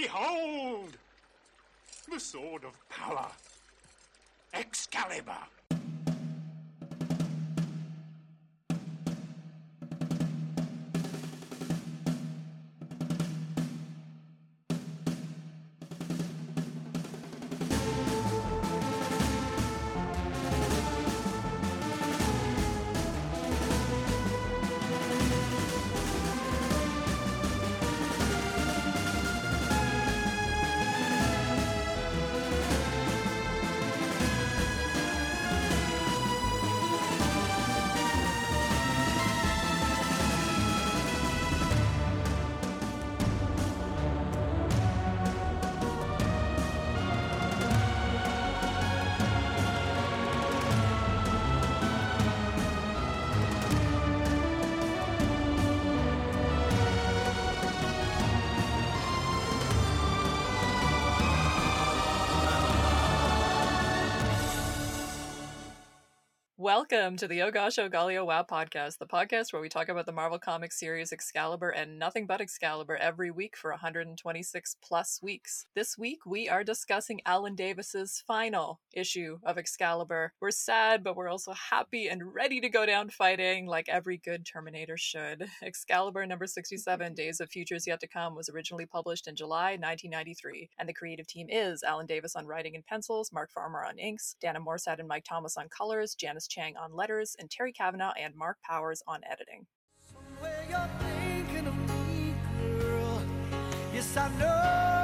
Behold! The sword of power. Excalibur. Welcome to the Oh Gosh Oh Golly Oh Wow podcast, the podcast where we talk about the Marvel Comics series Excalibur and nothing but Excalibur every week for 126 plus weeks. This week we are discussing Alan Davis's final issue of Excalibur. We're sad, but we're also happy and ready to go down fighting like every good Terminator should. Excalibur number 67, Days of Futures Yet to Come, was originally published in July 1993, and the creative team is Alan Davis on writing and pencils, Mark Farmer on inks, Dana Moreshead and Mike Thomas on colors, Janice Chiang on letters, and Terry Kavanagh and Mark Powers on editing. Yes, I know.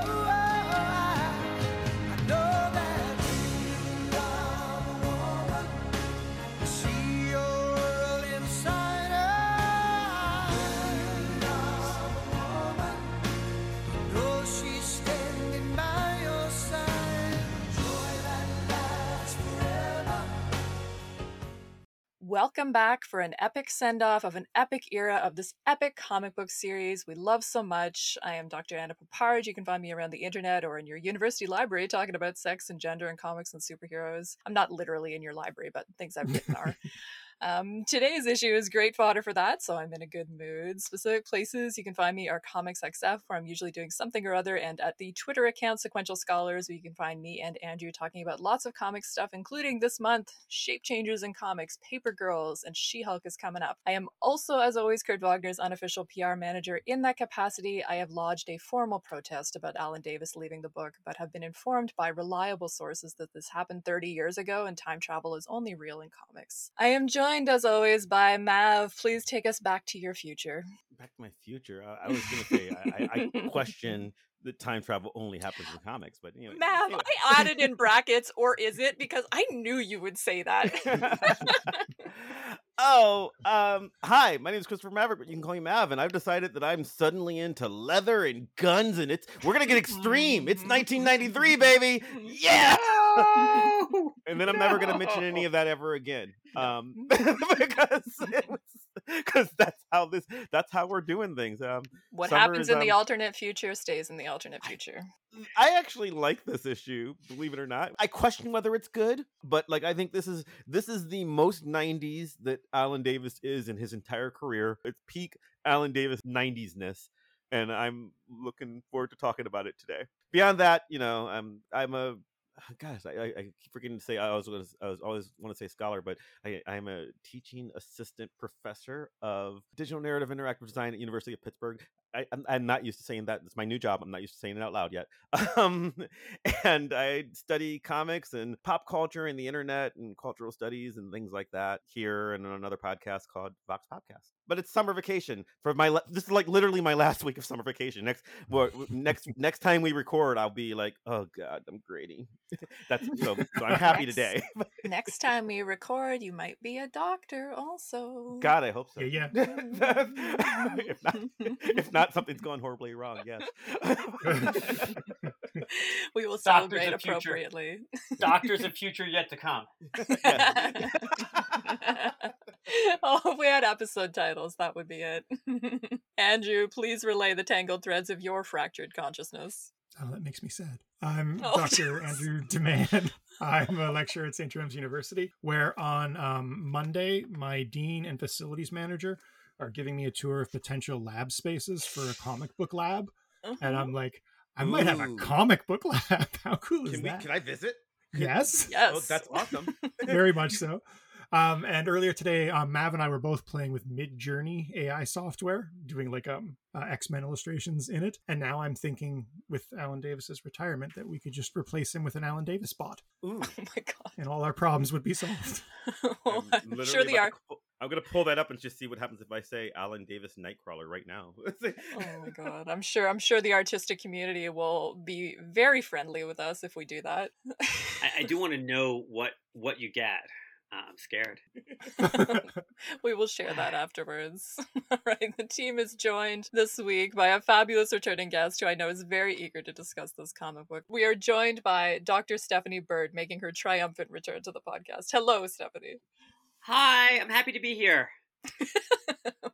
Welcome back for an epic send off of an epic era of this epic comic book series we love so much. I am Dr. Anna Peppard. You can find me around the internet or in your university library talking about sex and gender and comics and superheroes. I'm not literally in your library, but things I've written are. Um, today's issue is great fodder for that, so I'm in a good mood. Specific places you can find me are Comics XF, where I'm usually doing something or other, and at the Twitter account Sequential Scholars, where you can find me and Andrew talking about lots of comics stuff, including this month Shape Changers in Comics, Paper Girls, and She Hulk is coming up. I am also, as always, Kurt Wagner's unofficial PR manager. In that capacity, I have lodged a formal protest about Alan Davis leaving the book, but have been informed by reliable sources that this happened 30 years ago and time travel is only real in comics. I am joined, as always, by Mav. Please take us back to your future. Back to my future. I, I was going to say I, I, I question that time travel only happens in comics, but anyway. Mav, anyway. I added in brackets, or is it? Because I knew you would say that. oh, um, hi, my name is Christopher Maverick, but you can call me Mav, and I've decided that I'm suddenly into leather and guns, and it's we're gonna get extreme. It's 1993, baby. Yeah. and then I'm never gonna mention any of that ever again. Um, because because that's how this that's how we're doing things. Um, what happens is, in the um, alternate future stays in the alternate future. I actually like this issue, believe it or not. I question whether it's good, but like I think this is this is the most 90s that Alan Davis is in his entire career. It's peak Alan Davis 90s-ness and I'm looking forward to talking about it today. Beyond that, you know, I'm I'm a guys, I, I, I keep forgetting to say I was I was always want to say scholar, but I, I'm a teaching assistant professor of digital narrative interactive design at University of Pittsburgh. I, I'm, I'm not used to saying that. It's my new job. I'm not used to saying it out loud yet. Um, and I study comics and pop culture and the internet and cultural studies and things like that here and on another podcast called Vox Podcast. But it's summer vacation for my. la- This is like literally my last week of summer vacation. Next, well, next, next time we record, I'll be like, oh god, I'm grading. That's so. So I'm happy Next- today. Next time we record, you might be a doctor also. God, I hope so. Yeah, if not, if not, something's gone horribly wrong. Yes. we will Doctors celebrate future. appropriately. Doctors of future yet to come. Yeah. oh, if we had episode titles, that would be it. Andrew, please relay the tangled threads of your fractured consciousness. Oh, that makes me sad. I'm Oh, Dr. yes. Andrew Deman. I'm a lecturer at St. Jerome's University, where on um, Monday, my dean and facilities manager are giving me a tour of potential lab spaces for a comic book lab. And Uh-huh. I'm like, I might have a comic book lab. How cool is Can we? that? Can I visit? yes, Yes. Oh, that's awesome. very much so. Um, and earlier today, um, Mav and I were both playing with Midjourney AI software, doing like um uh, X Men illustrations in it. And now I'm thinking, with Alan Davis's retirement, that we could just replace him with an Alan Davis bot, Ooh. Oh my god. and all our problems would be solved. Well, I'm I'm sure the about art. to pull- I'm gonna pull that up and just see what happens if I say Alan Davis Nightcrawler right now. Oh my god. I'm sure I'm sure the artistic community will be very friendly with us if we do that. I, I do want to know what what you get. Uh, I'm scared. we will share that afterwards. All right. The team is joined this week by a fabulous returning guest who I know is very eager to discuss this comic book. We are joined by Dr. Stephanie Burt, making her triumphant return to the podcast. Hello, Stephanie. Hi, I'm happy to be here.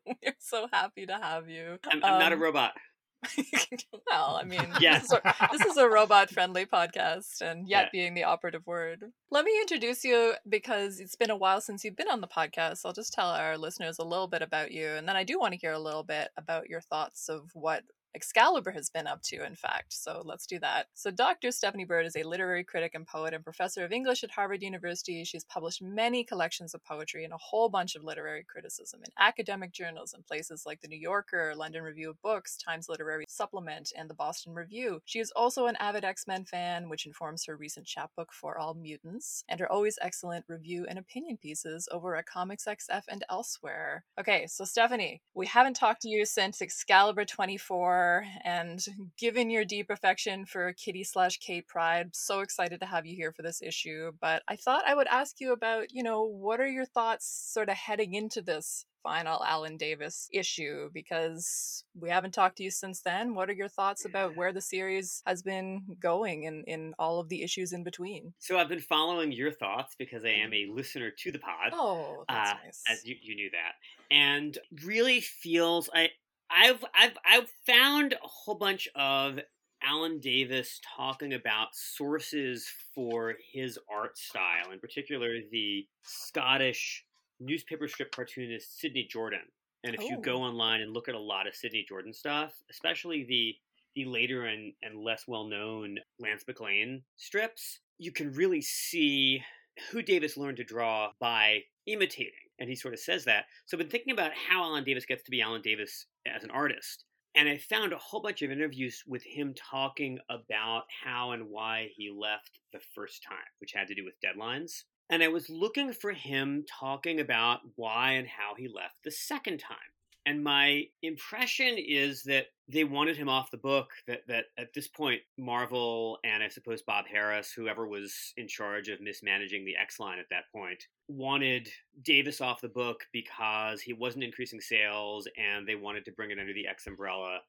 We're so happy to have you. I'm, I'm not a Um, robot. well, I mean, this, is a, this is a robot friendly podcast, and yet Yeah. being the operative word. Let me introduce you because it's been a while since you've been on the podcast. I'll just tell our listeners a little bit about you, and then I do want to hear a little bit about your thoughts of what Excalibur has been up to, in fact. So let's do that. So, Dr. Stephanie Burt is a literary critic and poet and professor of English at Harvard University. She's published many collections of poetry and a whole bunch of literary criticism in academic journals and places like the New Yorker, London Review of Books, Times Literary Supplement, and the Boston Review. She is also an avid X Men fan, which informs her recent chapbook for all mutants, and her always excellent review and opinion pieces over at Comics XF and elsewhere. Okay, so Stephanie, we haven't talked to you since Excalibur 24, and given your deep affection for Kitty slash Kate Pryde, so excited to have you here for this issue. But I thought I would ask you about, you know, what are your thoughts sort of heading into this final Alan Davis issue because we haven't talked to you since then. What are your thoughts about where the series has been going in, in all of the issues in between? So I've been following your thoughts because I am a listener to the pod. Oh, that's uh, nice. as you, you knew that, and really feels I I've I've I've found a whole bunch of Alan Davis talking about sources for his art style, in particular the Scottish newspaper strip cartoonist Sydney Jordan. And if you go Oh. online and look at a lot of Sydney Jordan stuff, especially the the later and, and less well known Lance McLane strips, you can really see who Davis learned to draw by imitating. And he sort of says that. So I've been thinking about how Alan Davis gets to be Alan Davis as an artist. And I found a whole bunch of interviews with him talking about how and why he left the first time, which had to do with deadlines. And I was looking for him talking about why and how he left the second time. And my impression is that they wanted him off the book, that, that at this point, Marvel and I suppose Bob Harras, whoever was in charge of mismanaging the X line at that point, wanted Davis off the book because he wasn't increasing sales and they wanted to bring it under the X umbrella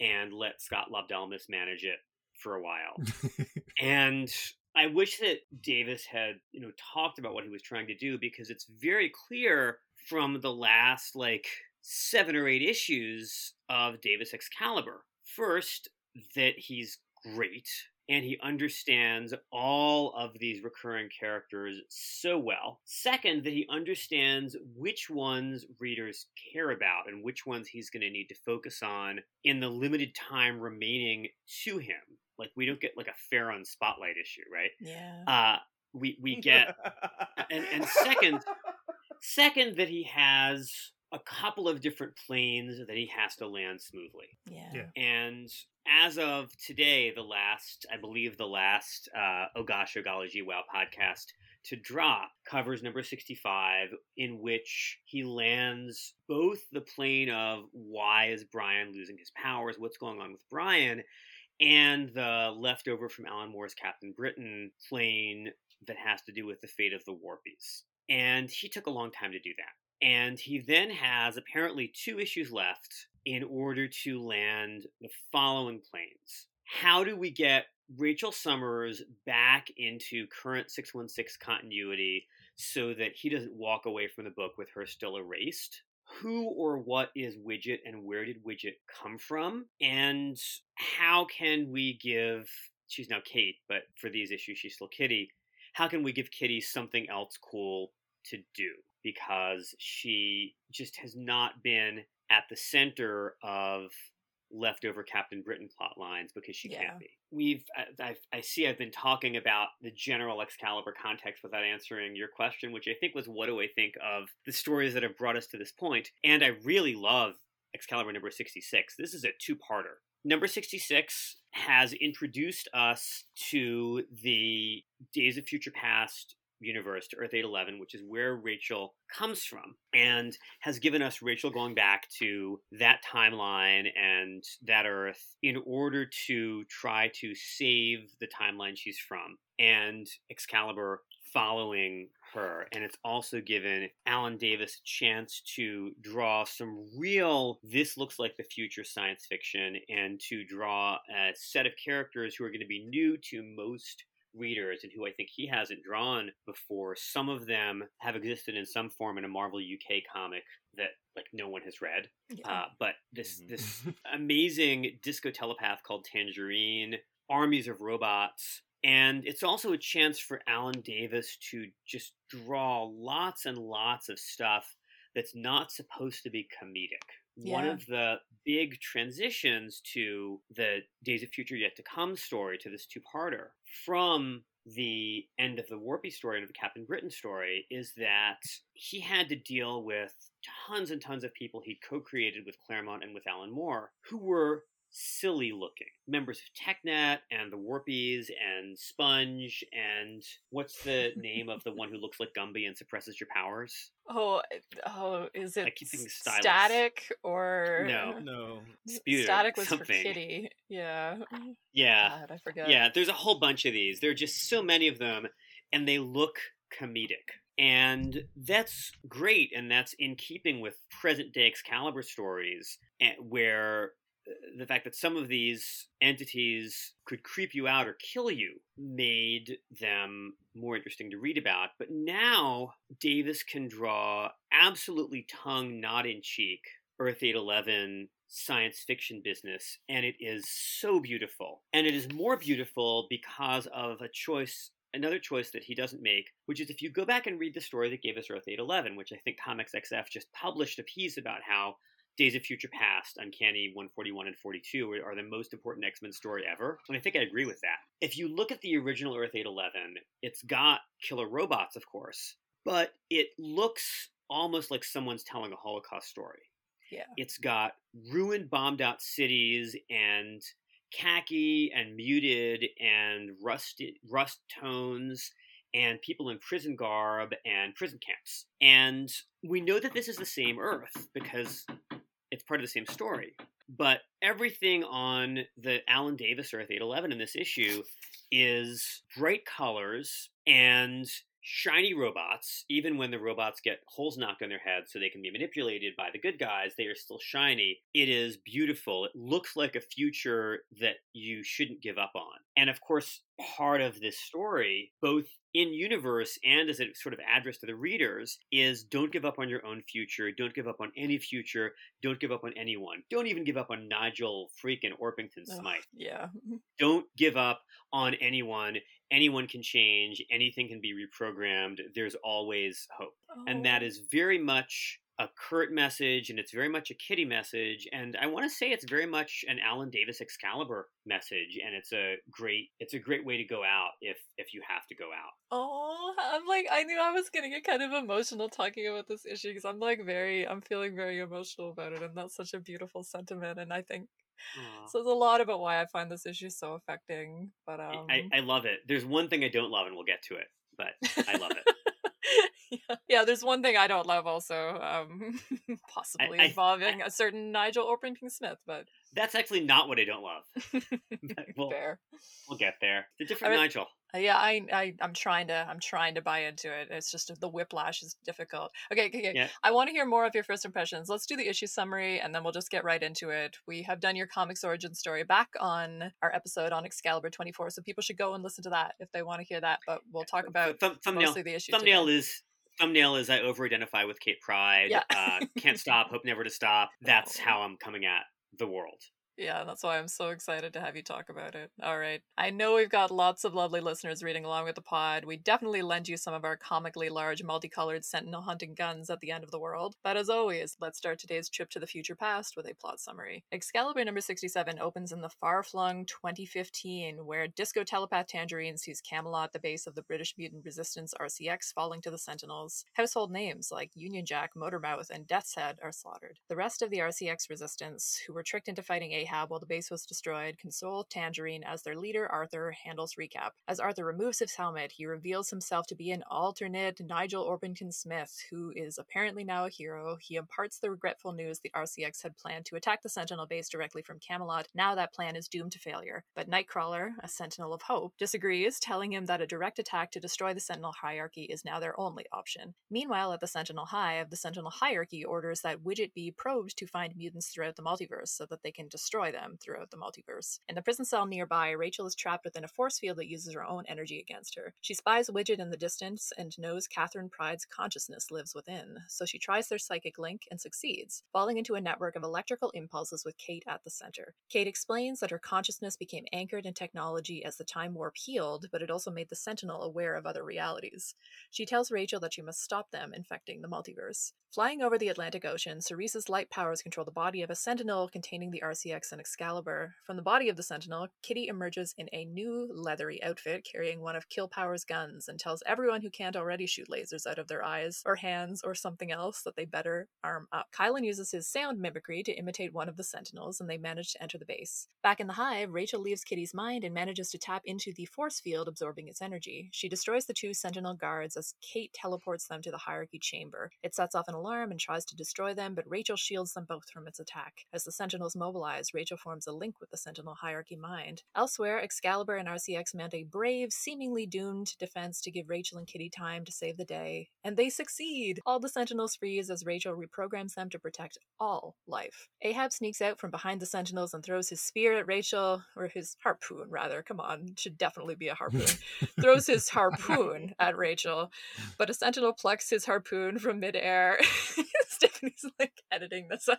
and let Scott Lobdell mismanage it for a while. and I wish that Davis had, you know, talked about what he was trying to do because it's very clear from the last like seven or eight issues of Davis Excalibur. First, that he's great and he understands all of these recurring characters so well. Second, that he understands which ones readers care about and which ones he's going to need to focus on in the limited time remaining to him. Like we don't get like a Feron spotlight issue, right? yeah. Uh we we get and, and second second that he has a couple of different planes that he has to land smoothly. yeah. yeah. And as of today, the last, I believe, the last uh, Oh Gosh, Oh Golly Gee Wow podcast to drop covers number 65, in which he lands both the plane of why is Brian losing his powers, what's going on with Brian, and the leftover from Alan Moore's Captain Britain plane that has to do with the fate of the Warpies. And he took a long time to do that. And he then has apparently two issues left in order to land the following planes. How do we get Rachel Summers back into current 616 continuity so that he doesn't walk away from the book with her still erased? Who or what is Widget and where did Widget come from? And how can we give, she's now Kate, but for these issues she's still Kitty, how can we give Kitty something else cool to do? Because she just has not been at the center of leftover Captain Britain plot lines because she Yeah. can't be. We've I, I've, I see I've been talking about the general Excalibur context without answering your question, which I think was what do I think of the stories that have brought us to this point? And I really love Excalibur number 66. This is a two-parter. Number 66 has introduced us to the Days of Future Past universe to Earth 811, which is where Rachel comes from, and has given us Rachel going back to that timeline and that Earth in order to try to save the timeline she's from, and Excalibur following her. And it's also given Alan Davis a chance to draw some real, this looks like the future science fiction, and to draw a set of characters who are going to be new to most readers and who I think he hasn't drawn before. Some of them have existed in some form in a Marvel UK comic that like no one has read. Yeah. Uh, but this Mhm. this amazing disco telepath called Tangerine, armies of robots, and it's also a chance for Alan Davis to just draw lots and lots of stuff that's not supposed to be comedic. One of the big transitions to the Days of Future Yet to Come story, to this two parter, from the end of the Warpy story and of the Captain Britain story, is that he had to deal with tons and tons of people he co created with Claremont and with Alan Moore who were silly looking members of TechNet and the Warpies and Sponge and what's the name of the one who looks like Gumby and suppresses your powers? oh, oh, is it I keep thinking Stylus. static or No. No. Sputer, Static was for. Kitty. Yeah. Yeah. God, I forgot. Yeah, there's a whole bunch of these. There are just so many of them, and they look comedic. And that's great, and that's in keeping with present day Excalibur stories, eh, where the fact that some of these entities could creep you out or kill you made them more interesting to read about. But now Davis can draw absolutely tongue not in cheek Earth 811 science fiction business, and it is so beautiful. And it is more beautiful because of a choice, another choice that he doesn't make, which is if you go back and read the story that gave us Earth 811, which I think Comics XF just published a piece about how Days of Future Past, Uncanny 141 and 42 are- the most important X Men story ever. And I think I agree with that. If you look at the original Earth 811, it's got killer robots, of course, but it looks almost like someone's telling a Holocaust story. Yeah. It's got ruined, bombed out cities and khaki and muted and rusted rust tones and people in prison garb and prison camps. And we know that this is the same Earth because it's part of the same story. But everything on the Alan Davis Earth 811 in this issue is bright colors and shiny robots. Even when the robots get holes knocked on their heads so they can be manipulated by the good guys, they are still shiny. It is beautiful. It looks like a future that you shouldn't give up on. And of course, part of this story, both in universe and as a sort of address to the readers, is don't give up on your own future. Don't give up on any future. Don't give up on anyone. Don't even give up on Nigel freaking Orpington Smythe yeah. don't give up on anyone. Anyone can change. Anything can be reprogrammed. There's always hope. And that Oh. very much a Kurt message and it's very much a Kitty message. And I want to say it's very much an Alan Davis Excalibur message. And it's a great it's a great way to go out if if you have to go out. Oh, I'm like, I knew I was gonna get kind of emotional talking about this issue because I'm like very, I'm feeling very emotional about it, and that's such a beautiful sentiment, and I think so. says a lot about why I find this issue so affecting. But um, I, I love it. There's one thing I don't love and we'll get to it, but I love it. Yeah, yeah, there's one thing I don't love also, um, possibly I- involving a certain Nigel Orpington Smith, but That's actually not what I don't love. We'll, fair. we'll get there. The different mean- Nigel. Uh, Yeah, I, I, I'm trying to, I'm trying to buy into it. It's just the whiplash is difficult. Okay, okay, okay. Yeah. I want to hear more of your first impressions. Let's do the issue summary, and then we'll just get right into it. We have done your comics origin story back on our episode on Excalibur 24, so people should go and listen to that if they want to hear that. But we'll talk about Thumb- thumbnail. mostly the issue. thumbnail today. is thumbnail is I over identify with Kate Pryde. Yeah. uh, can't stop, hope never to stop. That's Oh. how I'm coming at the world. Yeah, that's why I'm so excited to have you talk about it. All right. I know we've got lots of lovely listeners reading along with the pod. We definitely lend you some of our comically large, multicolored sentinel hunting guns at the end of the world. But as always, let's start today's trip to the future past with a plot summary. Excalibur number 67 opens in the far flung 2015, where disco telepath Tangerine sees Camelot, the base of the British Mutant Resistance RCX, falling to the Sentinels. Household names like Union Jack, Motormouth, and Death's Head are slaughtered. The rest of the RCX resistance, who were tricked into fighting Ahab while the base was destroyed, console Tangerine as their leader, Arthur, handles recap. As Arthur removes his helmet, he reveals himself to be an alternate Nigel Orpington Smith, who is apparently now a hero. He imparts the regretful news the RCX had planned to attack the Sentinel base directly from Camelot. Now that plan is doomed to failure. But Nightcrawler, a Sentinel of Hope, disagrees, telling him that a direct attack to destroy the Sentinel hierarchy is now their only option. Meanwhile, at the Sentinel Hive, the Sentinel hierarchy orders that Widget be probed to find mutants throughout the multiverse so that they can destroy them throughout the multiverse. In the prison cell nearby, Rachel is trapped within a force field that uses her own energy against her. She spies Widget in the distance and knows Katherine Pryde's consciousness lives within, so she tries their psychic link and succeeds, falling into a network of electrical impulses with Kate at the center. Kate explains that her consciousness became anchored in technology as the time warp healed, but it also made the Sentinel aware of other realities. She tells Rachel that she must stop them infecting the multiverse. Flying over the Atlantic Ocean, Cerise's light powers control the body of a Sentinel containing the RCX and Excalibur. From the body of the Sentinel, Kitty emerges in a new leathery outfit carrying one of Kill Power's guns and tells everyone who can't already shoot lasers out of their eyes or hands or something else that they better arm up. Kylun uses his sound mimicry to imitate one of the Sentinels and they manage to enter the base. Back in the hive, Rachel leaves Kitty's mind and manages to tap into the force field absorbing its energy. She destroys the two Sentinel guards as Kate teleports them to the hierarchy chamber. It sets off an alarm and tries to destroy them, but Rachel shields them both from its attack. As the Sentinels mobilize, Rachel forms a link with the Sentinel hierarchy mind. Elsewhere, Excalibur and RCX mount a brave, seemingly doomed defense to give Rachel and Kitty time to save the day, and they succeed! All the Sentinels freeze as Rachel reprograms them to protect all life. Ahab sneaks out from behind the Sentinels and throws his spear at Rachel, or his harpoon, rather. Come on, should definitely be a harpoon. throws his harpoon at Rachel, but a Sentinel plucks his harpoon from midair. Stephanie's like editing this to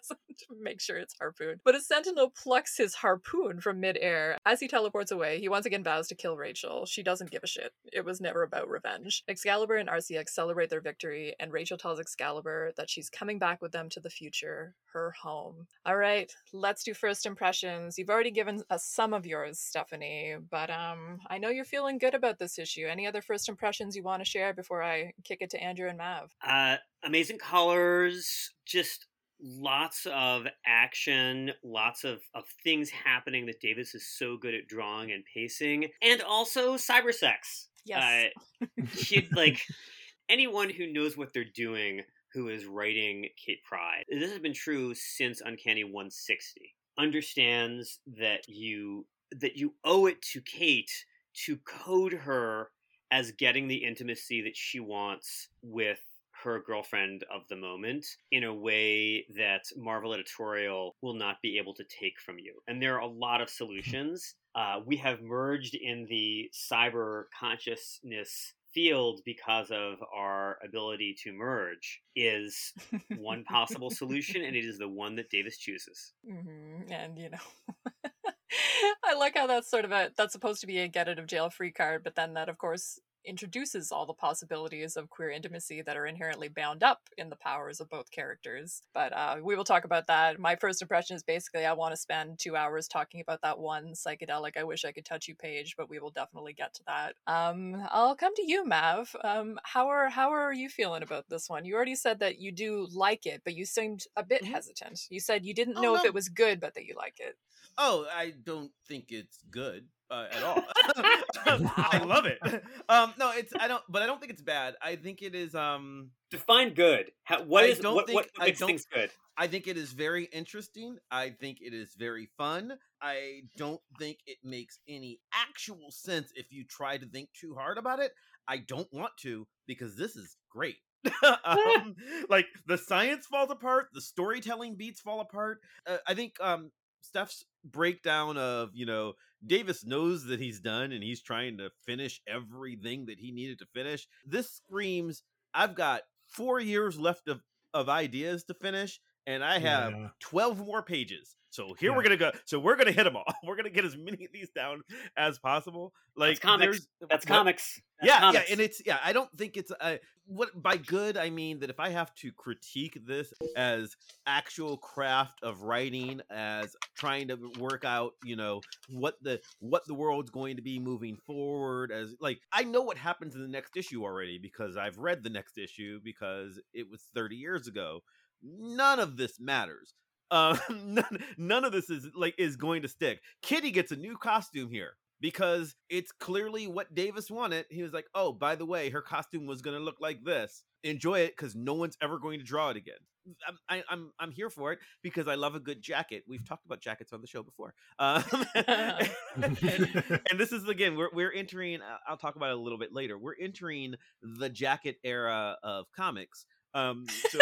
make sure it's harpoon. But a Sentinel plucks his harpoon from midair. As he teleports away, he once again vows to kill Rachel. She doesn't give a shit. It was never about revenge. Excalibur and RCX celebrate their victory, and Rachel tells Excalibur that she's coming back with them to the future, her home. All right, let's do first impressions. You've already given us some of yours, Stephanie, but um, I know you're feeling good about this issue. Any other first impressions you want to share before I kick it to Andrew and Mav? Uh, amazing colors, just lots of action, lots of, of things happening that Davis is so good at drawing and pacing, and also cyber sex. Yes. Uh, like anyone who knows what they're doing who is writing Kate Pryde, this has been true since Uncanny 160. Understands that you that you owe it to Kate to code her as getting the intimacy that she wants with her girlfriend of the moment in a way that Marvel editorial will not be able to take from you. And there are a lot of solutions. Uh, we have merged in the cyber consciousness field because of our ability to merge is one possible solution and it is the one that davis chooses hmm And you know, I like how that's sort of a that's supposed to be a get out of jail free card, but then that of course introduces all the possibilities of queer intimacy that are inherently bound up in the powers of both characters. But uh, we will talk about that. My first impression is basically I want to spend two hours talking about that one psychedelic I wish I could touch you page, but we will definitely get to that. Um, I'll come to you, Mav. Um, how are how are you feeling about this one? You already said that you do like it, but you seemed a bit Mhm. hesitant. You said you didn't Oh, know if it was good, but that you like it. Oh, I don't think it's good uh, at all. I love it. Um, no, it's I don't, but I don't think it's bad. I think it is. Um, define good How, what I is don't what, think- what I makes don't- things good I think it is very interesting. I think it is very fun. I don't think it makes any actual sense if you try to think too hard about it. I don't want to because this is great. um, like the science falls apart, the storytelling beats fall apart. Uh, I think um, Steph's breakdown of you know Davis knows that he's done and he's trying to finish everything that he needed to finish. This screams I've got four years left of of ideas to finish and I have Yeah. 12 more pages. So here Yeah. we're gonna go. So we're gonna hit them all. We're gonna get as many of these down as possible. Like comics. That's what- comics. That's yeah, comics. yeah, and it's yeah. I don't think it's uh, what by good I mean that if I have to critique this as actual craft of writing, as trying to work out, you know, what the what the world's going to be moving forward, as like I know what happens in the next issue already because I've read the next issue because it was thirty years ago. None of this matters. Uh, none, none of this is like is going to stick. Kitty gets a new costume here because it's clearly what Davis wanted. He was like, "Oh, by the way, her costume was going to look like this. Enjoy it because no one's ever going to draw it again." I'm, I, I'm I'm here for it because I love a good jacket. We've talked about jackets on the show before, um, and, and this is again we're we're entering. uh, I'll talk about it a little bit later. We're entering the jacket era of comics. Um, so.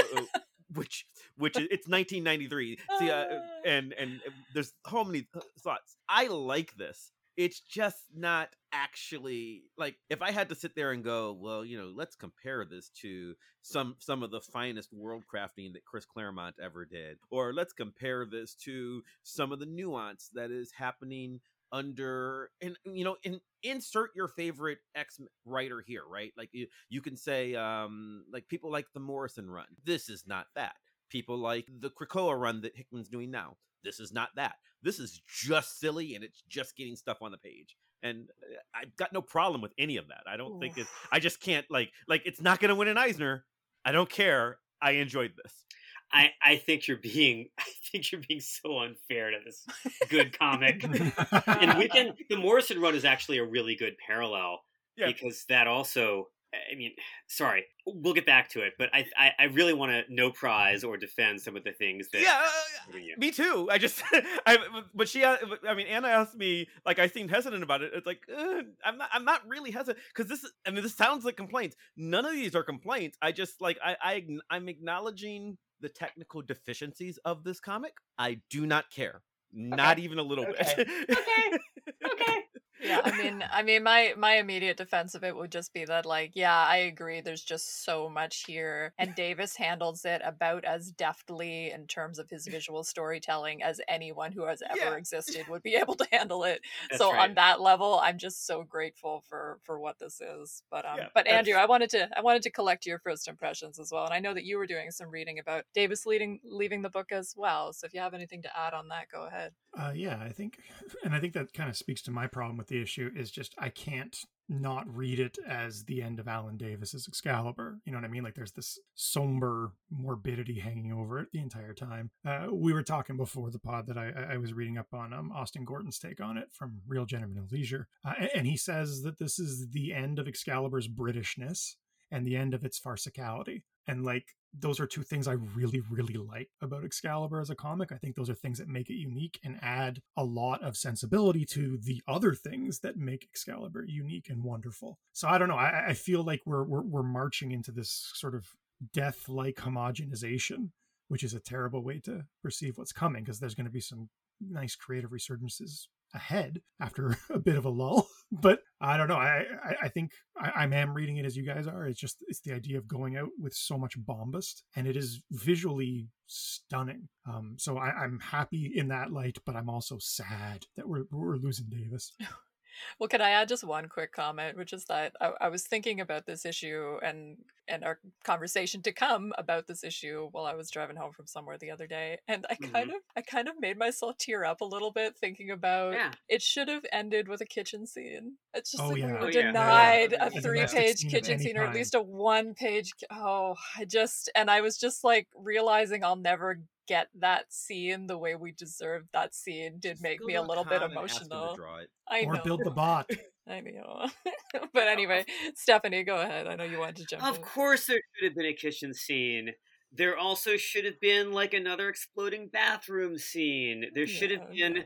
Uh, Which, which is, it's 1993. See, uh, Ah. and and uh, there's so many th- thoughts. I like this. It's just not actually like if I had to sit there and go, well, you know, let's compare this to some some of the finest world crafting that Chris Claremont ever did, or let's compare this to some of the nuance that is happening under and you know in insert your favorite x writer here right? Like you, you can say um like people like the morrison run this is not that. People like the krakoa run that hickman's doing now this is not that. This is just silly and it's just getting stuff on the page and uh, i've got no problem with any of that. I don't think it's i just can't like like it's not gonna win an eisner. I don't care. I enjoyed this I, I think you're being I think you're being so unfair to this good comic. and we can the Morrison run is actually a really good parallel Yeah. because that also I mean, sorry, we'll get back to it, but I I, I really want to no prize or defend some of the things that yeah uh, I'm giving you. Me too. I just, I, but she, I mean, Anna asked me, like, I seemed hesitant about it. It's like, uh, I'm not, I'm not really hesitant because this, I mean, this sounds like complaints. None of these are complaints. I just like, I, I, I'm acknowledging the technical deficiencies of this comic. I do not care, not even a little Okay. bit. Okay. Okay. Yeah i mean i mean my my immediate defense of it would just be that like yeah i agree there's just so much here and davis handles it about as deftly in terms of his visual storytelling as anyone who has ever Yeah. existed would be able to handle it That's so right. on that level i'm just so grateful for for what this is but um Yeah, but andrew i wanted to i wanted to collect your first impressions as well and i know that you were doing some reading about davis leading leaving the book as well so if you have anything to add on that go ahead Uh, yeah, I think, and I think that kind of speaks to my problem with the issue is just I can't not read it as the end of Alan Davis's Excalibur. You know what I mean? Like there's this somber morbidity hanging over it the entire time. Uh, we were talking before the pod that I, I- was reading up on um, Austin Gorton's take on it from Real Gentlemen of Leisure, uh, and he says that this is the end of Excalibur's Britishness and the end of its farcicality. And like those are two things I really, really like about Excalibur as a comic. I think those are things that make it unique and add a lot of sensibility to the other things that make Excalibur unique and wonderful. So I don't know. I, I feel like we're, we're we're marching into this sort of death-like homogenization, which is a terrible way to perceive what's coming because there's going to be some nice creative resurgences ahead after a bit of a lull. But I don't know. I I, I think I, I am reading it as you guys are. It's just it's the idea of going out with so much bombast, and it is visually stunning. Um, so I, I'm happy in that light, but I'm also sad that we're we're losing Davis. Well, can I add just one quick comment, which is that I, I was thinking about this issue and and our conversation to come about this issue while I was driving home from somewhere the other day, and I kind mm-hmm. of I kind of made myself tear up a little bit thinking about Yeah. it should have ended with a kitchen scene. It's just Oh, like yeah. we Oh, were yeah. denied Yeah. a A three-page scene kitchen scene or at least a one-page. Oh, I just and I was just like realizing I'll never get that scene the way we deserved that scene did make Go me a little bit con and ask them to emotional. draw it. I or know. build the bot. I know. but anyway, Stephanie, go ahead. I know you wanted to jump. Of in. course, there should have been a kitchen scene. There also should have been like another exploding bathroom scene. There should have Yeah, been,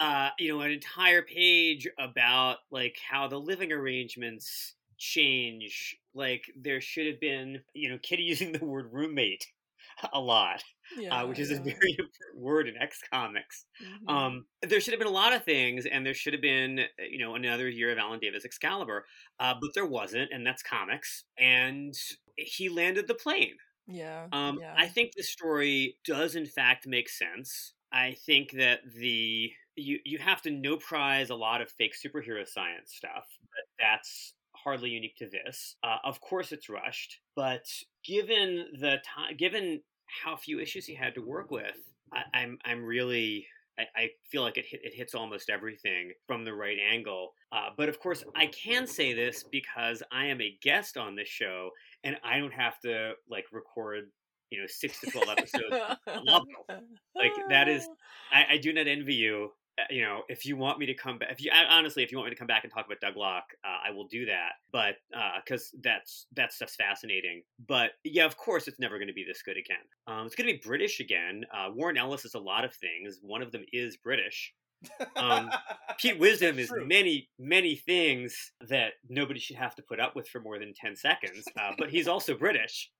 uh, you know, an entire page about like how the living arrangements change. Like there should have been, you know, Kitty using the word roommate a lot, yeah, uh, which is a very important word in X Comics. Mhm. Um, there should have been a lot of things, and there should have been, uh, you know, another year of Alan Davis Excalibur, uh, but there wasn't, and that's comics. And he landed the plane. Yeah. Um, yeah. I think the story does in fact make sense. I think that the you you have to no prize a lot of fake superhero science stuff, but that's hardly unique to this. Uh, of course, it's rushed, but given the time, given how few issues he had to work with, I, I'm I'm really I, I feel like it hit, it hits almost everything from the right angle. Uh, but of course, I can say this because I am a guest on this show, and I don't have to like record you know six to twelve episodes. like that is I, I do not envy you. Uh, You know, if you want me to come back, if you honestly, if you want me to come back and talk about Doug Locke, uh, I will do that. But because that's that stuff's fascinating. But yeah, of course, it's never going to be this good again. Um, it's going to be British again. Uh, Warren Ellis is a lot of things. One of them is British. Um, Pete Wisdom is many, many things that nobody should have to put up with for more than 10 seconds, uh, but he's also British.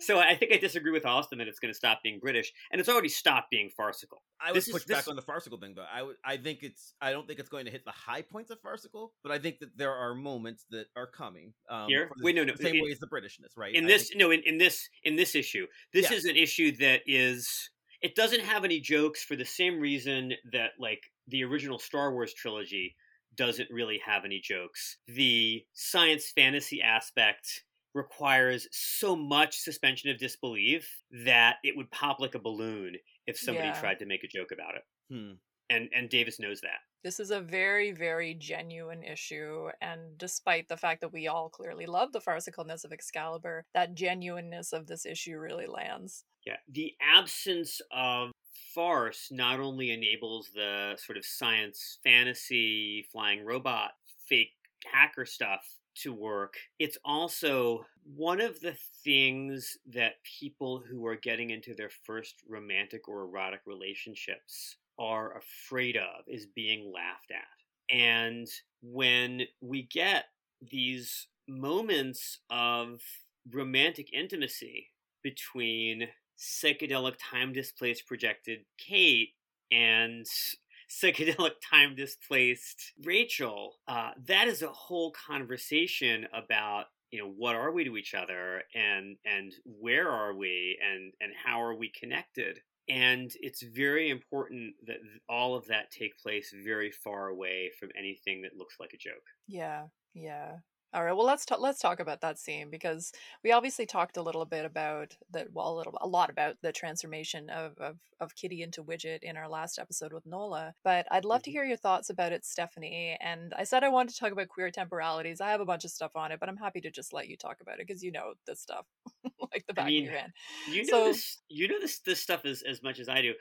So I think I disagree with Austin that it's going to stop being British, and it's already stopped being farcical. I would This is- push this- back on the farcical thing, though. I would, I think it's, I don't think it's going to hit the high points of farcical, but I think that there are moments that are coming. Um, Here? the Wait, no, no, Same in- way as the Britishness, right? In I this, think- no, in, in this, in this issue, this Yeah. is an issue that is. It doesn't have any jokes for the same reason that like the original Star Wars trilogy doesn't really have any jokes. The science fantasy aspect requires so much suspension of disbelief that it would pop like a balloon if somebody Yeah. tried to make a joke about it. Hmm. And and Davis knows that. This is a very, very genuine issue, and despite the fact that we all clearly love the farcicalness of Excalibur, that genuineness of this issue really lands. Yeah, the absence of farce not only enables the sort of science fantasy flying robot fake hacker stuff to work, it's also one of the things that people who are getting into their first romantic or erotic relationships are afraid of is being laughed at. And when we get these moments of romantic intimacy between psychedelic time displaced projected Kate and psychedelic time displaced. Rachel, uh, that is a whole conversation about you know what are we to each other and and where are we and and how are we connected? And it's very important that all of that take place very far away from anything that looks like a joke. Yeah, yeah. All right. Well, let's talk. Let's talk about that scene because we obviously talked a little bit about that. Well, a little, a lot about the transformation of of, of Kitty into Widget in our last episode with Nola. But I'd love to Mhm. hear your thoughts about it, Stephanie. And I said I wanted to talk about queer temporalities. I have a bunch of stuff on it, but I'm happy to just let you talk about it because you know this stuff like the back mean, of your hand. you know So- this you know this this stuff as, as much as i do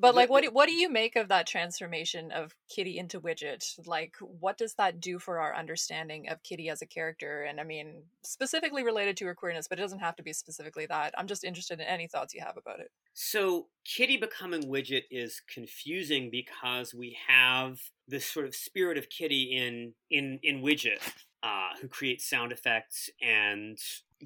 But like, what do, what do you make of that transformation of Kitty into Widget? Like, what does that do for our understanding of Kitty as a character? And I mean, specifically related to her queerness, but it doesn't have to be specifically that. I'm just interested in any thoughts you have about it. So Kitty becoming Widget is confusing because we have this sort of spirit of Kitty in in in Widget, uh, who creates sound effects and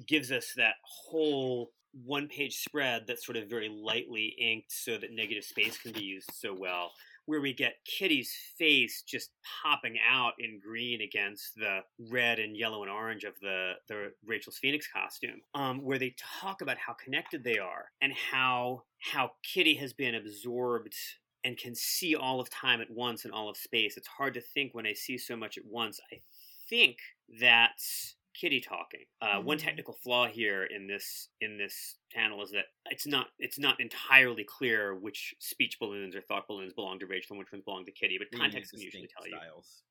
gives us that whole one page spread that's sort of very lightly inked so that negative space can be used so well where we get Kitty's face just popping out in green against the red and yellow and orange of the, the Rachel's Phoenix costume, um, where they talk about how connected they are and how how Kitty has been absorbed and can see all of time at once and all of space. It's hard to think when I see so much at once. I think that's Kitty talking. Uh, One Mhm. technical flaw here in this in this panel is that it's not it's not entirely clear which speech balloons or thought balloons belong to Rachel and which ones belong to Kitty, but context can usually tell you.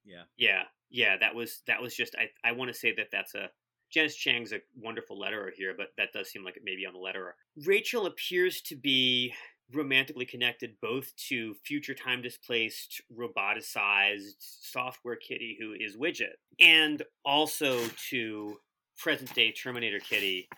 Yeah. Yeah, yeah, that was that was just I I want to say that that's a Janice Chiang's a wonderful letterer here, but that does seem like it may be on the letterer. Rachel appears to be romantically connected both to future time displaced roboticized software kitty who is widget and also to present day terminator kitty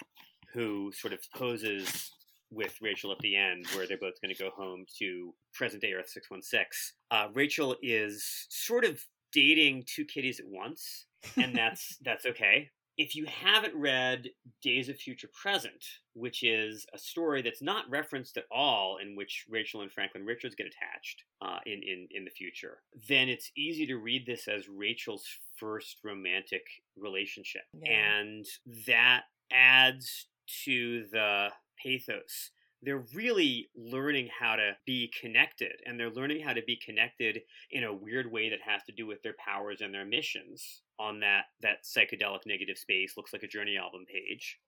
who sort of poses with Rachel at the end, where they're both going to go home to present day Earth 616. Uh, Rachel is sort of dating two kitties at once, and that's that's okay. If you haven't read Days of Future Present, which is a story that's not referenced at all, in which Rachel and Franklin Richards get attached uh, in, in in the future, then it's easy to read this as Rachel's first romantic relationship, Yeah. and that adds to the pathos. They're really learning how to be connected, and they're learning how to be connected in a weird way that has to do with their powers and their missions on that that psychedelic negative space. Looks like a Journey album page.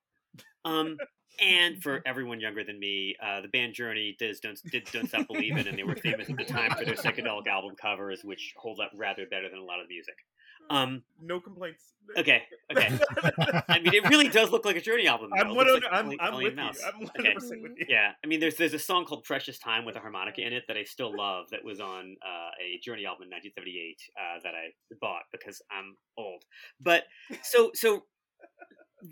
Um, and for everyone younger than me, uh, the band Journey does don't did Don't Stop Believing, and they were famous at the time for their psychedelic album covers, which hold up rather better than a lot of the music. Um, no complaints. okay, okay. I mean, it really does look like a Journey album. though. I'm, one like I'm, I'm with and you. I'm 100 Okay. with you. Yeah, I mean, there's there's a song called "Precious Time" with a harmonica in it that I still love. That was on uh, a Journey album in 1978 uh, that I bought because I'm old. But so so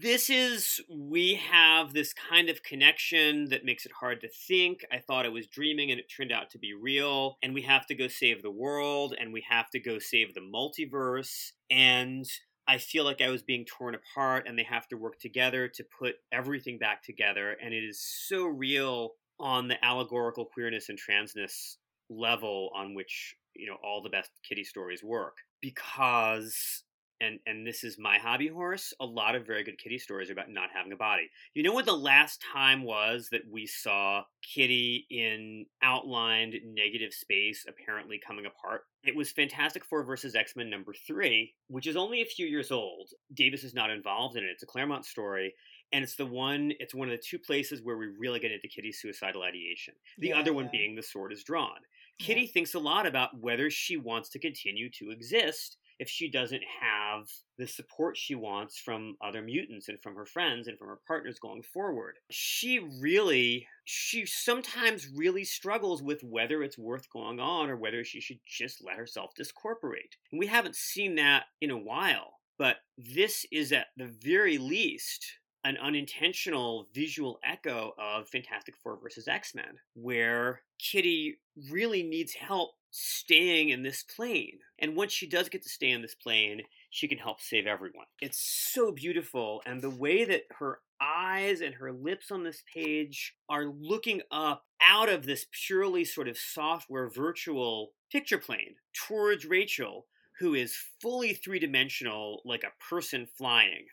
this is we have this kind of connection that makes it hard to think. I thought I was dreaming, and it turned out to be real. And we have to go save the world, and we have to go save the multiverse, and I feel like I was being torn apart and they have to work together to put everything back together. And it is so real on the allegorical queerness and transness level on which, you know, all the best kitty stories work. Because and and this is my hobby horse, a lot of very good kitty stories are about not having a body. You know what the last time was that we saw Kitty in outlined negative space apparently coming apart? It was Fantastic Four versus X Men number three, which is only a few years old. Davis is not involved in it. It's a Claremont story. And it's the one, it's one of the two places where we really get into Kitty's suicidal ideation. The other one being The Sword is Drawn. Kitty thinks a lot about whether she wants to continue to exist if she doesn't have the support she wants from other mutants and from her friends and from her partners going forward. She really, she sometimes really struggles with whether it's worth going on or whether she should just let herself discorporate. And we haven't seen that in a while, but this is at the very least an unintentional visual echo of Fantastic Four versus X Men, where Kitty really needs help staying in this plane. And once she does get to stay in this plane, she can help save everyone. It's so beautiful. And the way that her eyes and her lips on this page are looking up out of this purely sort of software virtual picture plane towards Rachel, who is fully three dimensional, like a person flying.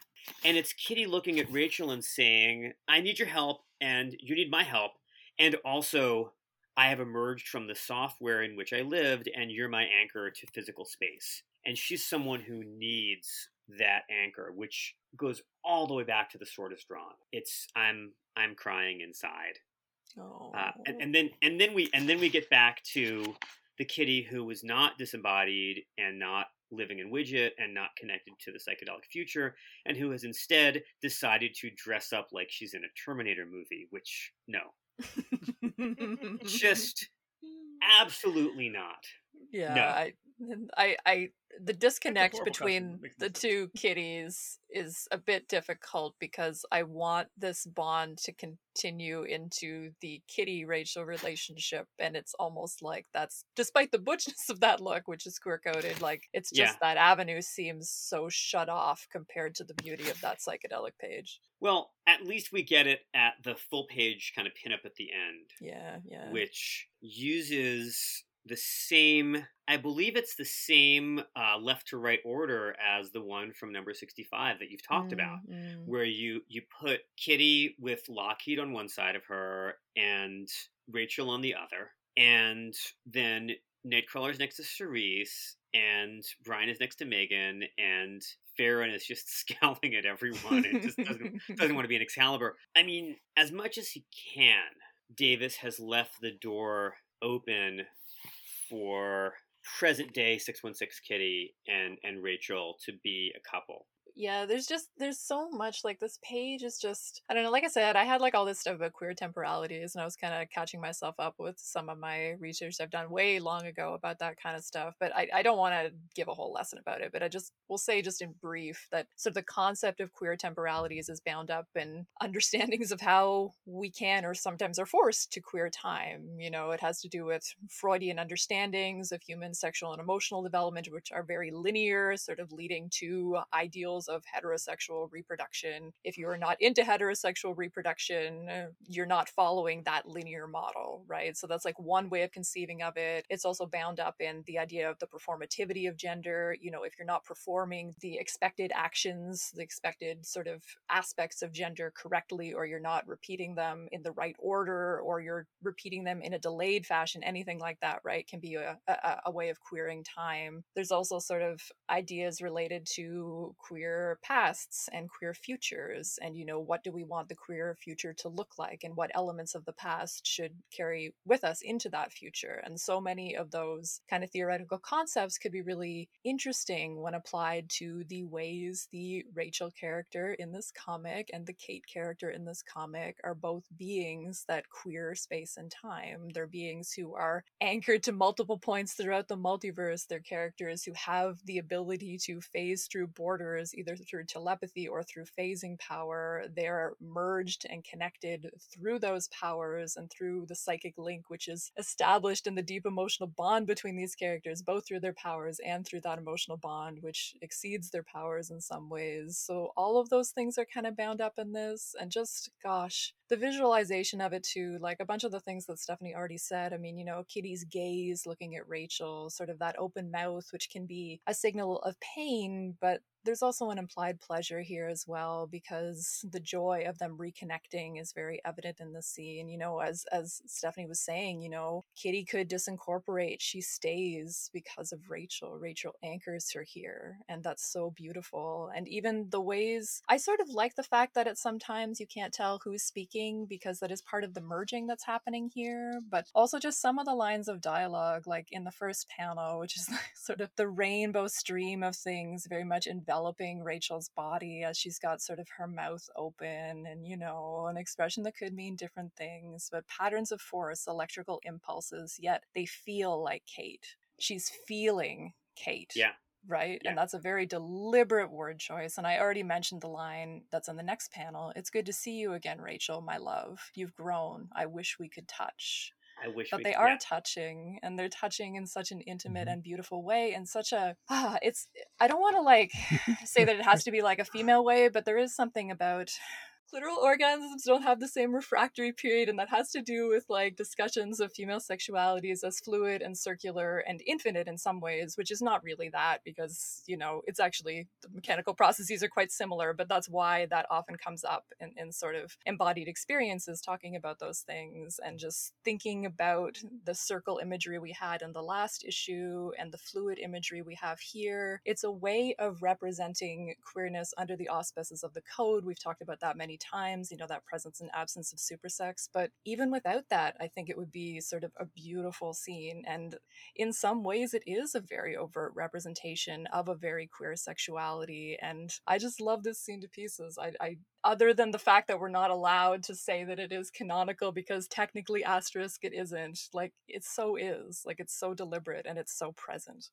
And it's Kitty looking at Rachel and saying, I need your help, and you need my help. And also, I have emerged from the software in which I lived, and you're my anchor to physical space. And she's someone who needs that anchor, which goes all the way back to the sword is drawn. It's I'm I'm crying inside. Oh. Uh, and, and then and then we and then we get back to the kitty who was not disembodied and not living in widget and not connected to the psychedelic future and who has instead decided to dress up like she's in a terminator movie which no just absolutely not yeah, no. I, I, I, the disconnect between the sense. two kitties is a bit difficult because I want this bond to continue into the kitty Rachel relationship, and it's almost like that's despite the butchness of that look, which is queer coded, like it's just that avenue seems so shut off compared to the beauty of that psychedelic page. well at least we get it at the full page kind of pinup at the end Yeah, yeah. which uses the same i believe it's the same uh, left to right order as the one from number 65 that you've talked about Mm, mm. where you you put kitty with lockheed on one side of her and rachel on the other and then nightcrawler's next to cerise and brian is next to meggan and Feron is just scowling at everyone and just doesn't doesn't want to be an Excalibur. I mean, as much as he can, Davis has left the door open for present day 616 Kitty and and Rachel to be a couple. Yeah there's just there's so much like this page is just i don't know like i said i had like all this stuff about queer temporalities and i was kind of catching myself up with some of my research i've done way long ago about that kind of stuff but i, I don't want to give a whole lesson about it but i just will say just in brief that sort of the concept of queer temporalities is bound up in understandings of how we can or sometimes are forced to queer time you know? It has to do with freudian understandings of human sexual and emotional development which are very linear sort of leading to ideals rules of heterosexual reproduction. If you are not into heterosexual reproduction, uh, you're not following that linear model, right? So that's like one way of conceiving of it. It's also bound up in the idea of the performativity of gender. You know, if you're not performing the expected actions, the expected sort of aspects of gender correctly, or you're not repeating them in the right order, or you're repeating them in a delayed fashion, anything like that, right, can be a, a, a way of queering time. There's also sort of ideas related to queer pasts and queer futures, and, you know, what do we want the queer future to look like, and what elements of the past should carry with us into that future. And so many of those kind of theoretical concepts could be really interesting when applied to the ways the Rachel character in this comic and the Kate character in this comic are both beings that queer space and time. They're beings who are anchored to multiple points throughout the multiverse. They're characters who have the ability to phase through borders, either through telepathy or through phasing power. They're merged and connected through those powers and through the psychic link, which is established in the deep emotional bond between these characters, both through their powers and through that emotional bond, which exceeds their powers in some ways. So all of those things are kind of bound up in this. And just, gosh, the visualization of it too, like a bunch of the things that Stephanie already said. I mean, you know, Kitty's gaze looking at Rachel, sort of that open mouth, which can be a signal of pain, but there's also an implied pleasure here as well because the joy of them reconnecting is very evident in the scene you know as as stephanie was saying you know kitty could disincorporate she stays because of rachel rachel anchors her here and that's so beautiful and even the ways i sort of like the fact that at sometimes you can't tell who's speaking because that is part of the merging that's happening here but also just some of the lines of dialogue like in the first panel which is sort of the rainbow stream of things very much in enveloping Rachel's body as she's got sort of her mouth open and, you know, an expression that could mean different things, but patterns of force, electrical impulses, yet they feel like Kate. She's feeling Kate. Yeah. Right. Yeah. And that's a very deliberate word choice. And I already mentioned the line that's on the next panel. It's good to see you again, Rachel, my love. You've grown. I wish we could touch I wish but they could- are yeah. touching and they're touching in such an intimate Mhm. and beautiful way and such a ah, it's i don't want to like say that it has to be like a female way but there is something about clitoral orgasms don't have the same refractory period and that has to do with like discussions of female sexualities as fluid and circular and infinite in some ways which is not really that because you know it's actually the mechanical processes are quite similar but that's why that often comes up in, in sort of embodied experiences talking about those things and just thinking about the circle imagery we had in the last issue and the fluid imagery we have here. It's a way of representing queerness under the auspices of the code. We've talked about that many times you know that presence and absence of super sex. but even without that i think it would be sort of a beautiful scene and in some ways it is a very overt representation of a very queer sexuality and i just love this scene to pieces i, I other than the fact that we're not allowed to say that it is canonical because technically asterisk it isn't like it so is like it's so deliberate and it's so present